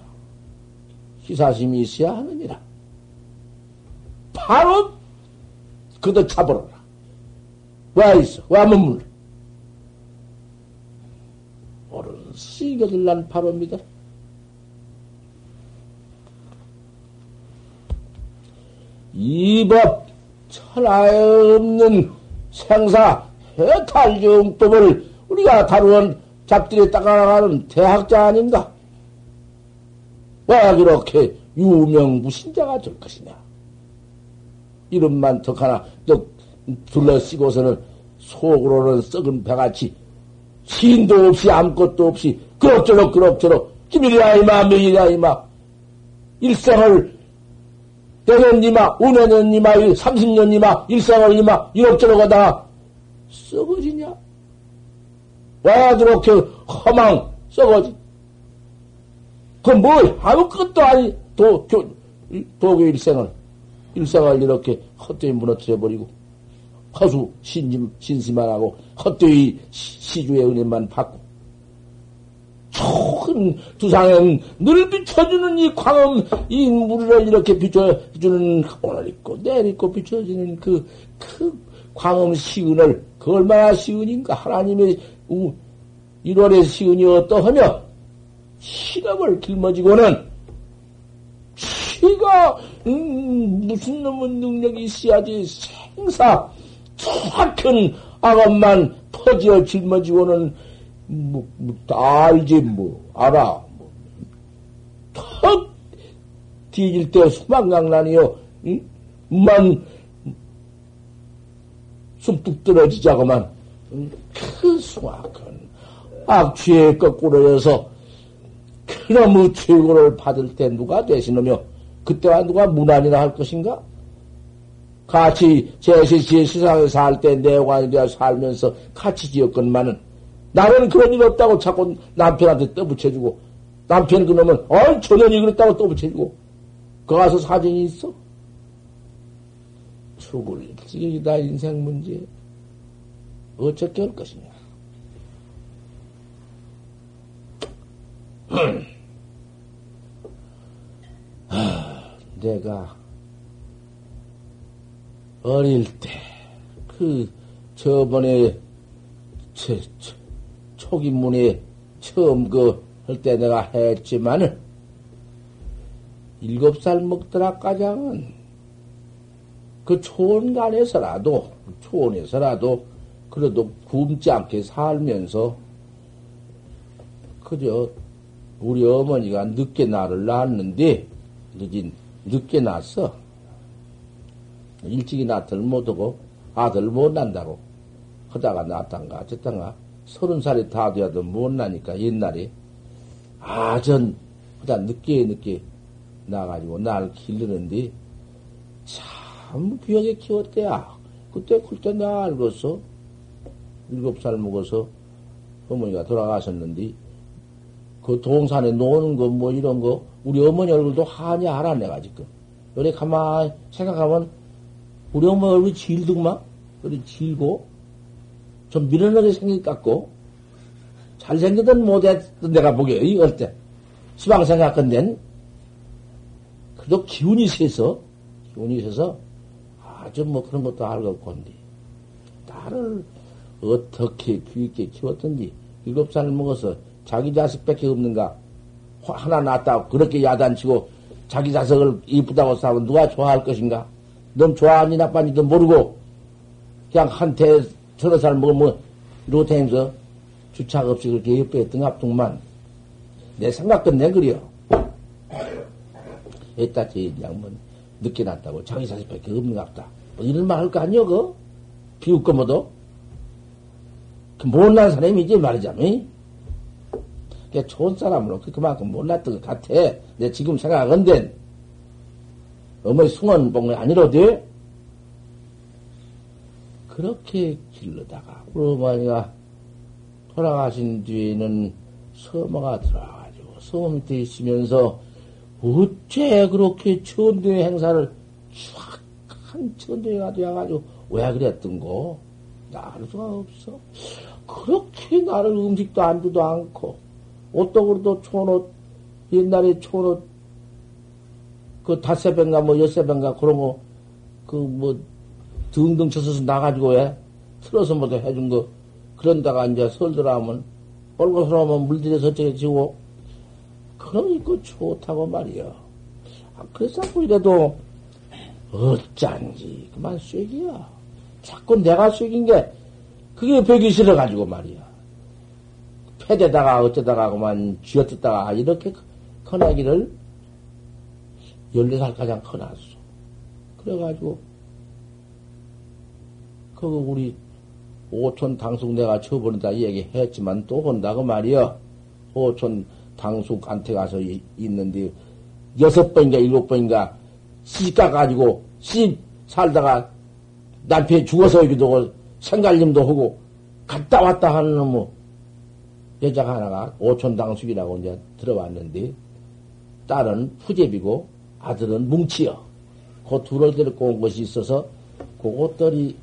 희사심이 있어야 하느니라. 바로 그도 잡으러라. 와 있어? 와 머물러? 시겨들 난 바로 믿어라. 이법 천하에 없는 생사 해탈정법을 우리가 다루는 잡들이 따라가는 대학자 아닌가? 왜 그렇게 유명무신자가 될 것이냐? 이름만 덕 하나 또 둘러쓰고서는 속으로는 썩은 배같이 신도 없이 아무것도 없이 그럭저럭 그럭저럭 기밀이야 이마 명이야 이마 일생을 대년 이마 5년 이마 30년 이마 일생을 이마 이럭저럭 하다가 썩어지냐? 왜 그렇게 허망 썩어지? 그뭐 아무것도 아니 도, 교, 도교 일생을 일생을 이렇게 헛되이 무너뜨려 버리고 허수 신심 신심만 하고 헛되이 시주의 은혜만 받고 좋은 두상엔 늘 비춰주는 이 광음 이 물을 이렇게 비춰주는 오늘 있고 내일 있고 비춰지는 그, 그 광음 시은을 그 얼마나 시은인가 하나님의 1월의 시은이 어떠하며 실업을 길머지고는 시가 음, 무슨 놈의 능력이 있어야지 생사 착한 악업만 퍼지어 짊어지고는 뭐, 뭐, 다 알지 뭐 알아 뭐. 턱 뒤질 때 소망강난이요 응? 만 쑥뚝 떨어지자고만 응? 그 수악한 악취에 거꾸로여서 그놈의 최고를 받을 때 누가 되시느며 그때와 누가 무난이나 할 것인가? 같이 제시 세상에 살 때 내관이 되어 살면서 같이 지었건만은 나는 그런 일 없다고 자꾸 남편한테 떠붙여주고 남편 그놈은 어이 전현이 그랬다고 떠붙여주고 그 가서 사정이 있어? 죽을 지경이다 인생 문제 어떻게 할 것이냐? 내가 어릴 때, 그, 저번에, 저, 저, 초기문에 처음 그, 할 때 내가 했지만은, 일곱 살 먹더라 가장은, 그 초원간에서라도, 초원에서라도, 그래도 굶지 않게 살면서, 그저, 우리 어머니가 늦게 나를 낳았는데, 늦은, 늦게 낳았어. 일찍이 낳들 못하고 아들 못 난다고 하다가 낳았단가 어쨌단가 서른 살이 다 돼야도 못 나니까 옛날에 아전 하다 늦게 늦게 나가지고 나를 기르는데 참 귀하게 키웠대야. 그때 그때 내가 알겠어. 일곱 살 먹어서 어머니가 돌아가셨는데 그 동산에 노는 거 뭐 이런 거 우리 어머니 얼굴도 하냐 알아 내가 지금. 요래 가만 생각하면 우리 엄마 얼굴이 질둥마? 그리 질고, 좀 미련하게 생긴 것 같고, 잘생기든 못했던 내가 보기에, 이럴 때. 시방 생각건된, 그래도 기운이 세서, 기운이 세서, 아주 뭐 그런 것도 알고 건데, 나를 어떻게 귀 있게 키웠던지, 일곱 살 먹어서 자기 자식밖에 없는가, 하나 낳았다고 그렇게 야단치고, 자기 자식을 이쁘다고 싸면 누가 좋아할 것인가? 넌 좋아하니 나빠니도 모르고 그냥 한테 서너 살 먹으면 이러고 다니면서 주착 없이 그렇게 옆에 등합둥만 내 생각은 내 그려. 애따지 양문 늦게 났다고 자기 자식밖에 없는 것 같다. 뭐 이런 말 할 거 아니여 그? 비웃고 뭐도? 그 못난 사람이지 말이자미. 그 좋은 사람으로 그만큼 못났던 것 같아. 내 지금 생각은데 어머니 승원 봉이 아니로되 그렇게 길르다가 우리 어머니가 돌아가신 뒤에는 서마가 들어와가지고 서마 밑에 있으면서 어째 그렇게 천도의 행사를 쫙한 천도가 되어가지고 왜 그랬던고? 나를 수가 없어. 그렇게 나를 음식도 안주도 않고 옷도 그래도 촌옷 옛날에 초로, 그 닷새 배인가 뭐 여섯 배인가 그런 거, 그 뭐, 등등 쳐서 나가지고 왜? 틀어서 뭐도 해준 거, 그런다가 이제 설들어 하면, 얼굴 하면 물들여 서쪽에 지고, 그럼 이거 좋다고 말이야. 아, 그래서 이래도, 어쩐지, 그만 쐐기야. 자꾸 내가 쐐긴 게, 그게 벽이 싫어가지고 말이야. 패대다가 어쩌다가 그만 쥐어뜯다가 이렇게 커나기를 14살 가장 커놨어. 그래가지고, 그거 우리 오촌 당숙 내가 저번에다 얘기했지만 또 본다고 말이야. 오촌 당숙한테 가서 이, 있는데 여섯 번인가 일곱 번인가 시집 가 가지고 시집 살다가 남편이 죽어서 하고 생갈림도 하고 갔다 왔다 하는 놈 여자가 하나가 오촌 당숙이라고 이제 들어왔는데 딸은 푸제비고 아들은 뭉치여. 그 둘을 데리고 온 것이 있어서 그것들이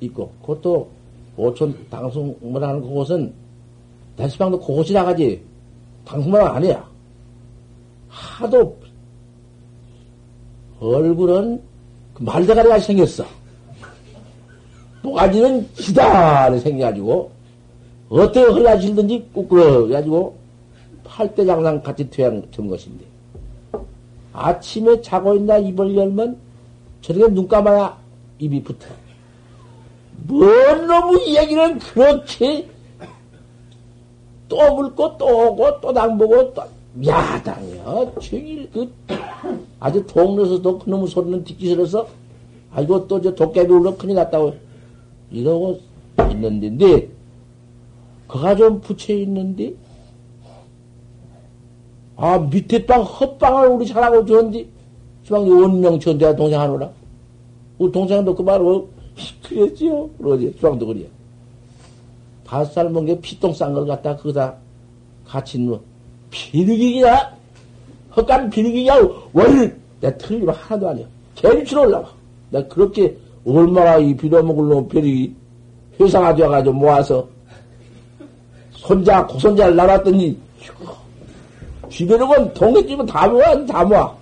있고 그것도 오촌 당숙이라는 그곳은 대시방도 그곳이 나가지 당숙만 아니야. 하도 얼굴은 그 말대가리가 생겼어. 모가지는 기다리 생겨가지고 어떻게 흘러질든지 꾸꾸러 가지고 팔대 장난 같이 퇴한 된 것인데 아침에 자고 있나 입을 열면 저렇게 눈 감아야 입이 붙어. 뭔 놈의 얘기는 그렇게 또 물고 또 오고 또 당보고 또 야당이야. 저기 그 아주 동네에서도 그놈의 소리는 듣기 싫어서 아이고 또 저 도깨비 울러 큰일 났다고 이러고 있는데 그가 좀 붙여 있는데 아 밑에 빵 헛빵을 우리 잘하고 주는데 주방 원명 전대야 동생 하노라. 우리 동생도 그 말을 그랬지요? 그러지. 주방도 그래요 다섯 살 먹은 게 피똥 싼 걸 갖다 거기다 같이 넣어 비리기야. 헛간 비리기야. 원래 내 틀리면 하나도 아니야. 개리치로 올라와 내가 그렇게 얼마나 이 빌어먹을 놈 별이 회사가 되어가지고 모아서 손자, 고손자를 낳았더니, 주변에 동네집은 다 모아, 다 모아.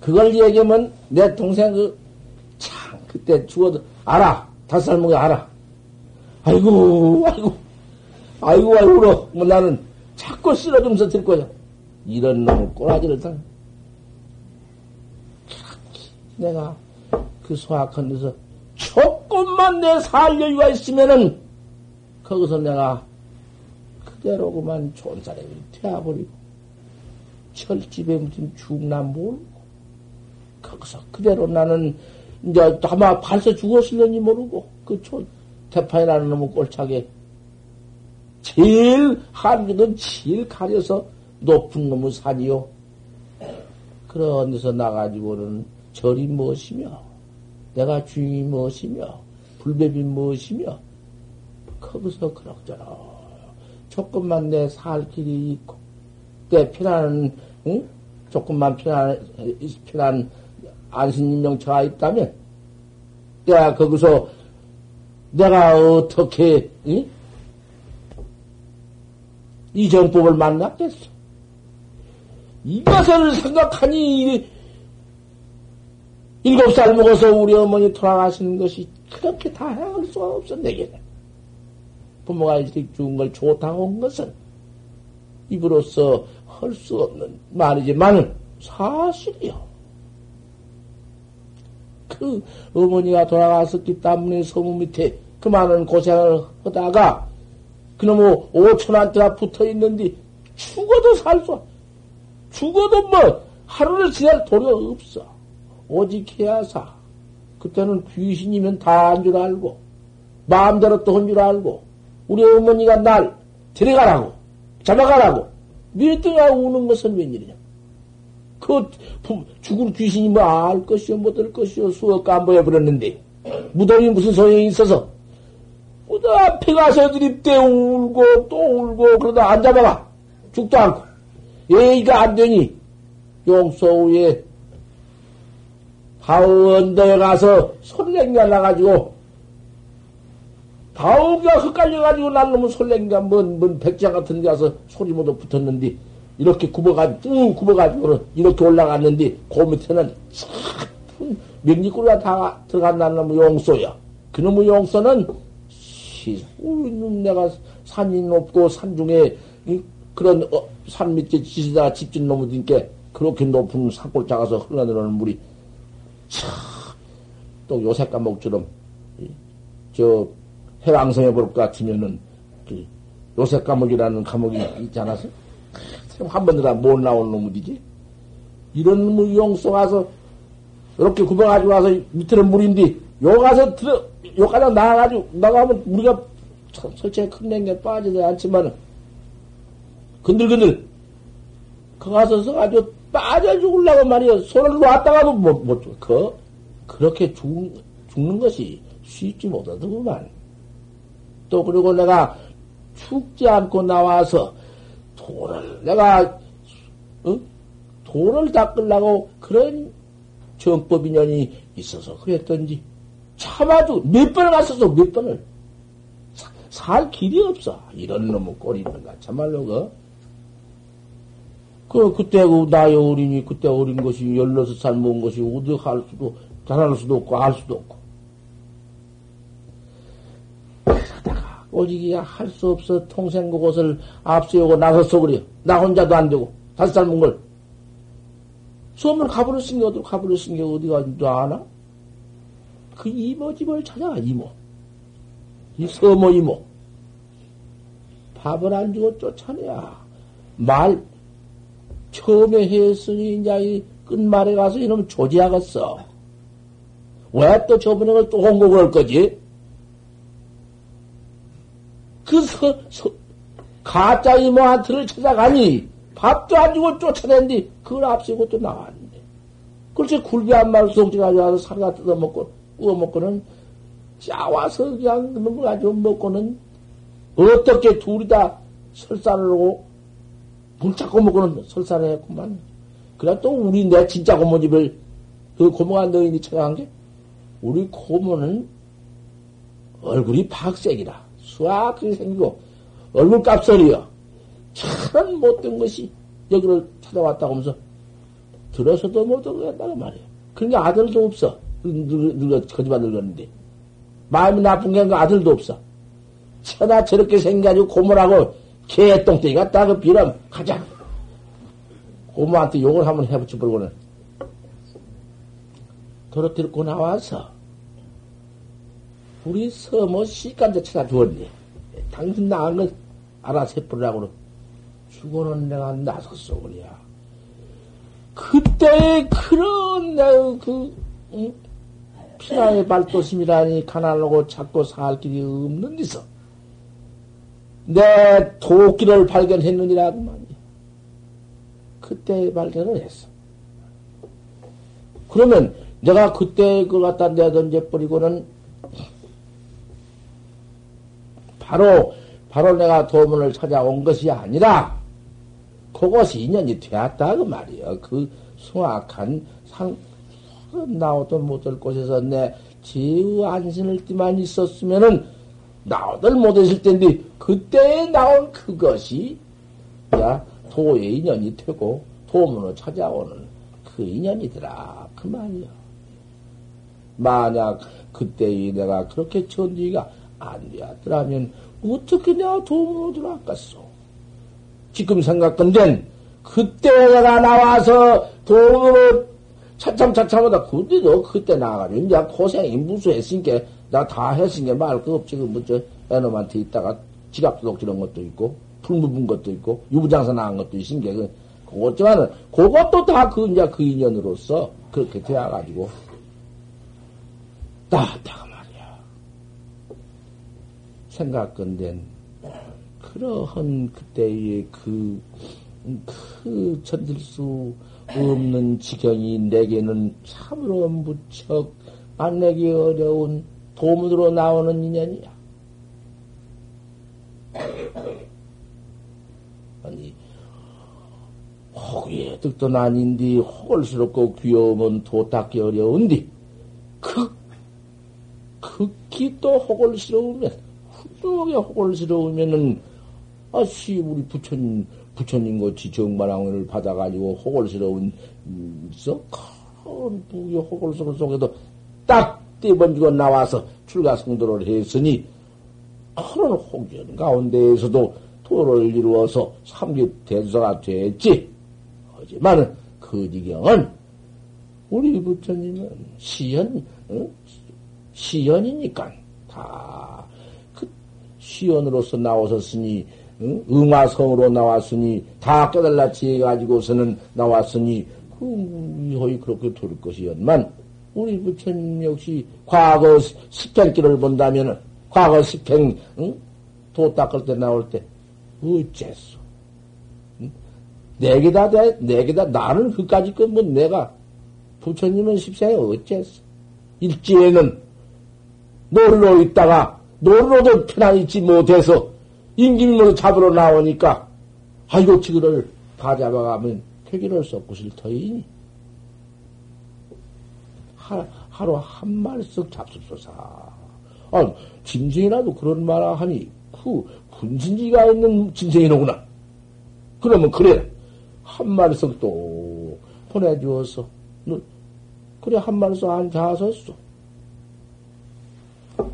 그걸 얘기하면 내 동생 그, 참, 그때 죽어도, 알아. 다섯 살 먹어, 알아. 아이고, 아이고, 아이고, 아이고, 울어. 뭐 나는 자꾸 쓰러지면서 들 거야. 이런 놈을 꼬라지를 당. 내가 그 소악한 데서 조금만 내살 여유가 있으면은 거기서 내가 그대로 그만 좋은 사람이 되어버리고 철집에 무슨 죽나 모르고 거기서 그대로 나는 이제 아마 발서 죽었을는지 모르고 그촌 대판이라는 놈의 꼴차게 제일 한국은 제일 가려서 높은 놈의 산이요. 그런 데서 나가지고는 절이 무엇이며 내가 주인이 무엇이며 불법이 무엇이며 거기서 그럭저럭 조금만 내 살 길이 있고 때 편한 응? 조금만 편한 편한 안신명처가 있다면 내가 거기서 내가 어떻게 응? 이 정법을 만났겠어? 이것을 생각하니 일곱 살 먹어서 우리 어머니 돌아가시는 것이 그렇게 다 헤아릴 수가 없어 내게는. 부모가 일찍 죽은 걸 좋다고 한 것은 입으로서 할 수 없는 말이지만 사실이요. 그 어머니가 돌아갔었기 때문에 소문 밑에 그 많은 고생을 하다가 그놈의 오천한테가 붙어 있는데 죽어도 살 수, 죽어도 뭐 하루를 지날 도리가 없어. 오직 해야사. 그때는 귀신이면 다 한 줄 알고 마음대로 또 한 줄 알고 우리 어머니가 날 데려가라고, 잡아가라고, 밀등하 우는 것은 웬일이냐? 그, 죽은 귀신이 뭐 알 것이요, 못할 것이요, 수억 깜보해버렸는데, 무덤이 무슨 소용이 있어서, 무덤 앞에 가서 드립대 울고, 또 울고, 그러다 안 잡아가. 죽도 않고. 예의가 안 되니, 용서 후에, 언덕에 가서 손냉겨 나가지고, 다우가 헷갈려가지고 난 놈은 설레인가, 뭔, 뭔 백장 같은 데 가서 소리 모두 붙었는데, 이렇게 굽어가지고, 쭉 굽어가지고는 이렇게 올라갔는데, 그 밑에는 참, 명리꾸리가 다 들어간다는 놈의 용소야. 그놈의 용소는, 시, 내가 산이 높고 산 중에 그런 어, 산 밑에 지시다 집진 놈이니까 그렇게 높은 산골 작아서 흘러내려오는 물이 참, 또 요새 까목처럼 저 해왕성에 볼 것 같으면은 그 요새 까목이라는 감옥이 있지 않았어? 한 번도 못 나온 놈이지. 이런 용소 가서 이렇게 굽어가지고 와서 밑에는 물인데 요 가서 들어 요 가서 나가가지고 나가면 우리가 설치에 큰 냉겨 빠지지 않지만은 근들근들 그 가서 서가지고 빠져 죽으려고 말이야 손을 놨다가도 못, 못. 그, 그렇게 죽, 죽는 것이 쉽지 못하더구만. 또 그리고 내가 죽지 않고 나와서 돈을 내가 어? 돈을 닦으려고 그런 정법 인연이 있어서 그랬던지 참아도 몇 번을 갔었어 몇 번을 사, 살 길이 없어 이런 놈의 꼴이는가 참말로 그. 그 그때 그 나이 어린이 그때 어린 것이 열여섯 살 먹은 것이 어디 할 수도 잘할 수도 없고 할 수도 없고 그러다가 오직이야 할 수 없어 통생 그곳을 앞세우고 나섰어 그래요 나 혼자도 안 되고 다섯 살걸 수업을 가버렸은 게 어디로 가버렸은 게 어디 가는지 아나? 그 이모 집을 찾아가, 이모. 이 서모 이모. 밥을 안 주고 쫓아내야. 말, 처음에 했으니, 이제 이 끝말에 가서 이놈 조지하겠어. 왜 또 저번에 그또 홍보 그럴 거지? 그 서, 서, 가짜 이모한테를 찾아가니, 밥도 안 주고 쫓아낸디, 그걸 앞세고 또 나왔는데. 그렇지, 굴비 한 마리 속지 가져와서 살가 뜯어먹고, 구워먹고는, 짜와서 그냥 넘어가지고 먹고는, 어떻게 둘이 다 설산을 하고, 붙잡고 먹고는 설산을 했구만. 그래, 또 우리 내 진짜 고모 집을, 그 고모가 너희니 찾아간 게, 우리 고모는 얼굴이 박색이라, 수학하게 생기고, 얼굴 값설이여. 참 못된 것이 여기를 찾아왔다고 하면서 들어서도 못 오겠다고 말이에요. 그러니까 아들도 없어. 늙어, 거짓말 늙었는데. 마음이 나쁜 게 아니라 아들도 없어. 천하 저렇게 생겨가지고 고모라고 개똥땡이 갖다 그 비람 가자. 고모한테 욕을 한번 해붙여 버리고는 돌아들고 나와서 우리 서모 시간도 찾아주었네. 당신 나간 건 알아서 해버리라고 죽어는 내가 나섰어, 그래야. 그때 그런, 그, 응? 피나의 발도심이라니 가난하고 찾고 살 길이 없는 데서 내 도끼를 발견했느니라고 말이야. 그때 발견을 했어. 그러면 내가 그때 그걸 갖다 내던져 버리고는 바로, 바로 내가 도문을 찾아온 것이 아니라 그것이 인연이 되었다, 그 말이야. 그 숭악한 상, 나오도 못할 곳에서 내 제의 안신을 띠만 있었으면은 나오들 못했을 텐데, 그때 나온 그것이, 야, 도의 인연이 되고, 도문을 찾아오는 그 인연이더라. 그 말이야. 만약 그때의 내가 그렇게 천지가 안 되었더라면, 어떻게 내가 도문으로 들어왔겠어? 지금 생각건된 그때 내가 나와서 돈으로 차참차참하다 근데 너 그때 나가가지고 이제 고생이 무수했으니까 나 다 했으니까 말 그 없지. 그뭐저 애놈한테 있다가 지갑 도둑질한 것도 있고 풀 묻은 것도 있고 유부장사 나간 것도 있으니까 그 그것지만은 그것도 다 그 이제 그 인연으로서 그렇게 되어가지고 따다가 말이야 생각건된 그러한 그때의 그, 그 견딜 수 없는 지경이 내게는 참으로 무척 만내기 어려운 도문으로 나오는 인연이야. 아니, 혹의 득도 아닌디, 혹을스럽고 귀여우면 도닦기 어려운디, 극, 극히 또 혹을스러우면, 훌륭하게 혹을스러우면은 아씨, 우리 부처님, 부처님 같이 정반왕을 받아가지고 호골스러운, 음, 썩, 큰 부의 호골스러운 속에도 딱 떼번지고 나와서 출가성도를 했으니, 그런 홍전 가운데에서도 도를 이루어서 삼급 대수가 됐지. 하지만 그 지경은 우리 부처님은 시연, 어? 시연이니까 다그 시연으로서 나오셨으니 응? 응화성으로 나왔으니 다 깨달라 지혜 가지고서는 나왔으니 그거의 그렇게 들을 것이었만 우리 부처님 역시 과거 스팽길을 본다면 과거 스팽 응? 도 닦을 때 나올 때 어째서 응? 내게다 내, 내게다 나는 그까지 건뭐 내가 부처님은 십생에 어째서 일지에는 놀러 있다가 놀러도 편안히 있지 못해서 임금으로 잡으러 나오니까 아이고 지그를 다 잡아가면 퇴기를 썩고 싫터이니 하루 한 마리씩 잡숫소사. 아, 짐승이라도 그런 말을 하니 그 군신지가 있는 짐승이로구나. 그러면 그래 한 마리씩 또 보내주어서 그래 한 마리씩 앉아섰어.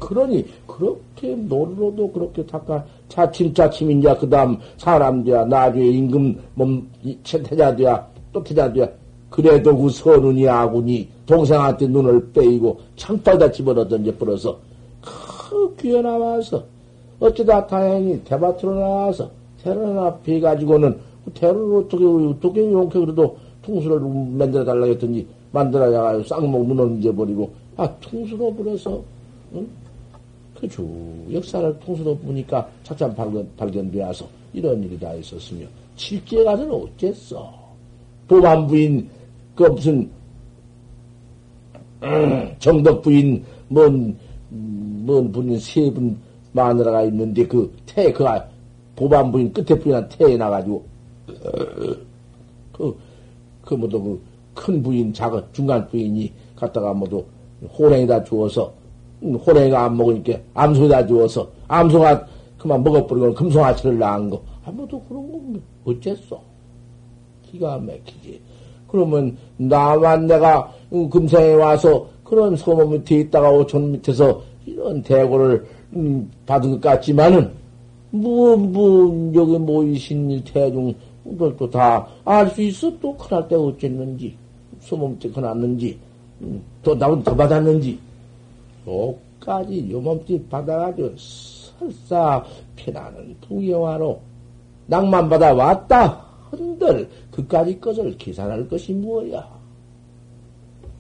그러니 그렇게 놀러도 그렇게 닦아 차츰 차츰 이그 다음 사람들야 나중에 임금 몸 태자 돼야 또 태자 돼야 그래도 그 선운이 아군이 동생한테 눈을 빼이고 창빨다 집어넣어 던져 버려서 그 귀에 나와서 어쩌다 다행히 대밭으로 나와서 테를 하나 피가지고는 그 테를 어떻게 어떻게 용케 그래도 통수를 만들어 달라고 했더니 만들어야 쌍목 눈을 잊어버리고 아 통수로 버려서 응? 그주 역사를 통수로 보니까 착장 발견, 발견되어서 이런 일이 다 있었으며 실제 가서는 어쨌어? 도반 부인 그 무슨 음, 정덕 부인 뭔, 뭔 분인 세 분 마누라가 있는데 그 태, 그 보반 부인 끝에 부인한 태에 나가지고 그, 그 뭐도 그 큰 부인 작은 중간 부인이 갖다가 뭐도 호랭이다 주어서 음, 호랭이가 안 먹으니까 암소에다 주어서 암소가 그만 먹어버리고 금송아치를 낳은 거. 아무도 그런 거 어쨌어 기가 막히지. 그러면 나만 내가 금생에 와서 그런 소문 밑에 있다가 오천 밑에서 이런 대고를 음, 받은 것 같지만은 뭐, 뭐, 여기 모이신 대중, 들도 다 알 수 있어. 또 큰할 때 어쨌는지, 소문 밑에 커났는지, 음, 또 나보다 더 받았는지, 또까지 요몸띠 받아가지고 설사 피나는 풍경화로 낭만 받아 왔다. 한들 그까지 것을 계산할 것이 무엇이야?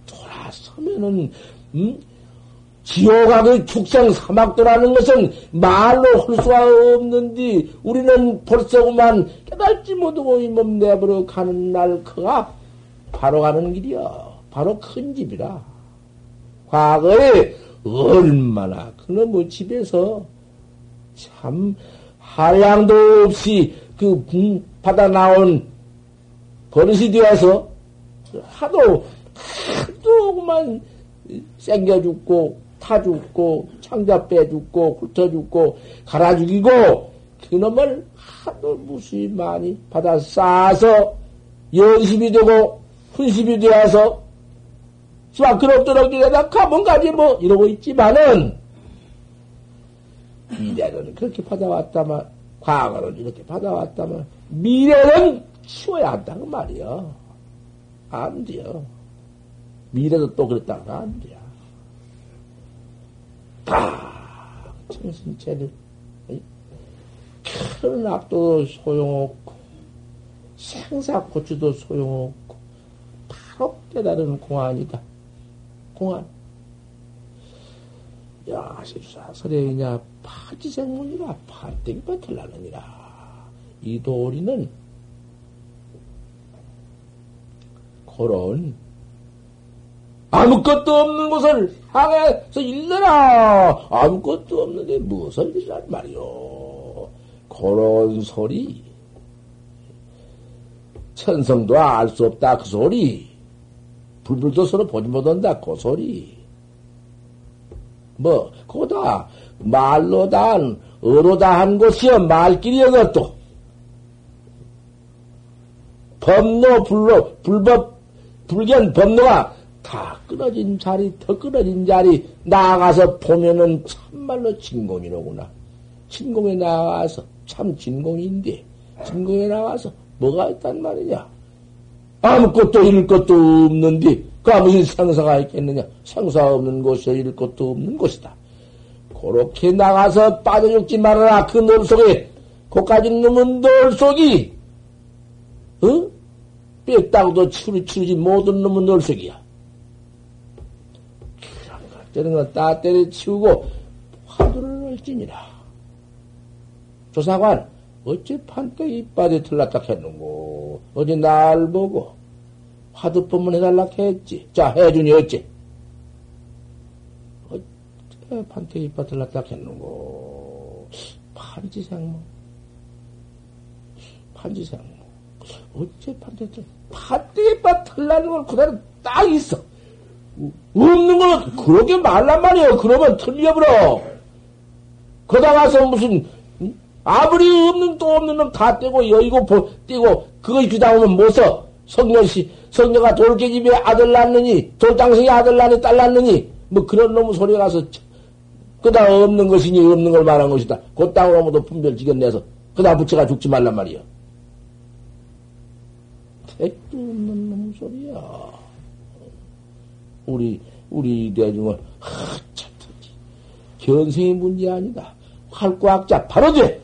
돌아서면은 음? 지옥하의 축생 사막도라는 것은 말로 할 수가 없는데 우리는 벌써 그만 깨달지 못하고 이몸 내버려 가는 날 그가 바로 가는 길이야. 바로 큰 집이라. 과거에 얼마나. 그놈의 집에서 참 한량도 없이 그 받아 나온 버릇이 되어서 하도 하도 그만 생겨 죽고 타 죽고 창자 빼 죽고 훑어 죽고 갈아 죽이고 그놈을 하도 무시 많이 받아 쌓아서 연습이 되고 훈습이 되어서 수학 그럭저럭 이래다 가면 가지 뭐 이러고 있지만은 이래는 그렇게 받아왔다만 과거는 이렇게 받아왔다만 미래는 치워야 한다는 말이요. 안 돼요. 미래도 또 그랬다가 안 돼요. 다 정신체를 큰 악도 소용없고 생사 고추도 소용없고 바로 깨달은 공안이다. 공안. 야, 십사 설행이냐 파지생문이라 파땡 뱉을라느니라. 이 도리는 그런 아무것도 없는 곳을 향해서 일러라. 아무것도 없는데 무엇을 일란 말이오. 그런 소리. 천성도 알 수 없다 그 소리. 불불도 서로 보지 못한다 그 소리. 뭐 그거다 말로 단 어로 다 한 곳이여 말길이여 것도. 법로 불로 불법 불견 법로가 다 끊어진 자리 더 끊어진 자리 나아가서 보면은 참말로 진공이로구나. 진공에 나가서 참 진공인데 진공에 나가서 뭐가 있단 말이냐 아무것도 잃을 것도 없는데 그 무슨 생사가 있겠느냐 생사 없는 곳이여 잃을 것도 없는 곳이다 그렇게 나가서 빠져 죽지 말아라 그널 속에 고까지 놈은 널 속이 어? 빽다고도 치루, 치르지 못한 놈은 널속이야. 그런 것, 따 때려 치우고 화두를 얼지니라. 조사관, 어째 판때 이빨에 틀렸다 했는고. 어제 날 보고 화두법문 해달라 했지. 자, 해주니 어째? 어째 판때 이빨 틀렸다 했는고. 판지생모. 판지생모. 어째 판대죠? 판대에 빠틀라는 건 그대로 딱 있어. 없는 건 그렇게 말란 말이에요. 그러면 틀려버려. 거다 가서 무슨 아무리 없는 또 없는 놈 다 떼고 여의고 보, 떼고 그거 주다오면 못 써. 성녀씨 성녀가 돌깨집에 아들 낳느니 돌장생이 아들 낳니 딸 낳느니 뭐 그런 놈의 소리 가서 그다 없는 것이니 없는 걸 말한 것이다. 그 땅으로 모두 분별 지견내서 그다 붙여가 죽지 말란 말이야. 택도 없는 놈 소리야. 우리, 우리 대중은, 하참, 견생의 문제 아니다. 활구학자 바로 돼!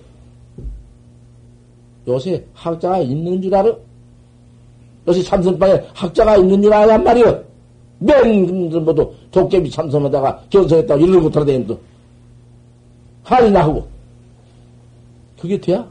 요새 학자가 있는 줄 알아? 요새 참선방에 학자가 있는 줄 아냔 말이야. 맨, 모두 도깨비 참선하다가 견성했다고 일을 못하다니면 또, 할이나 하고. 그게 돼야?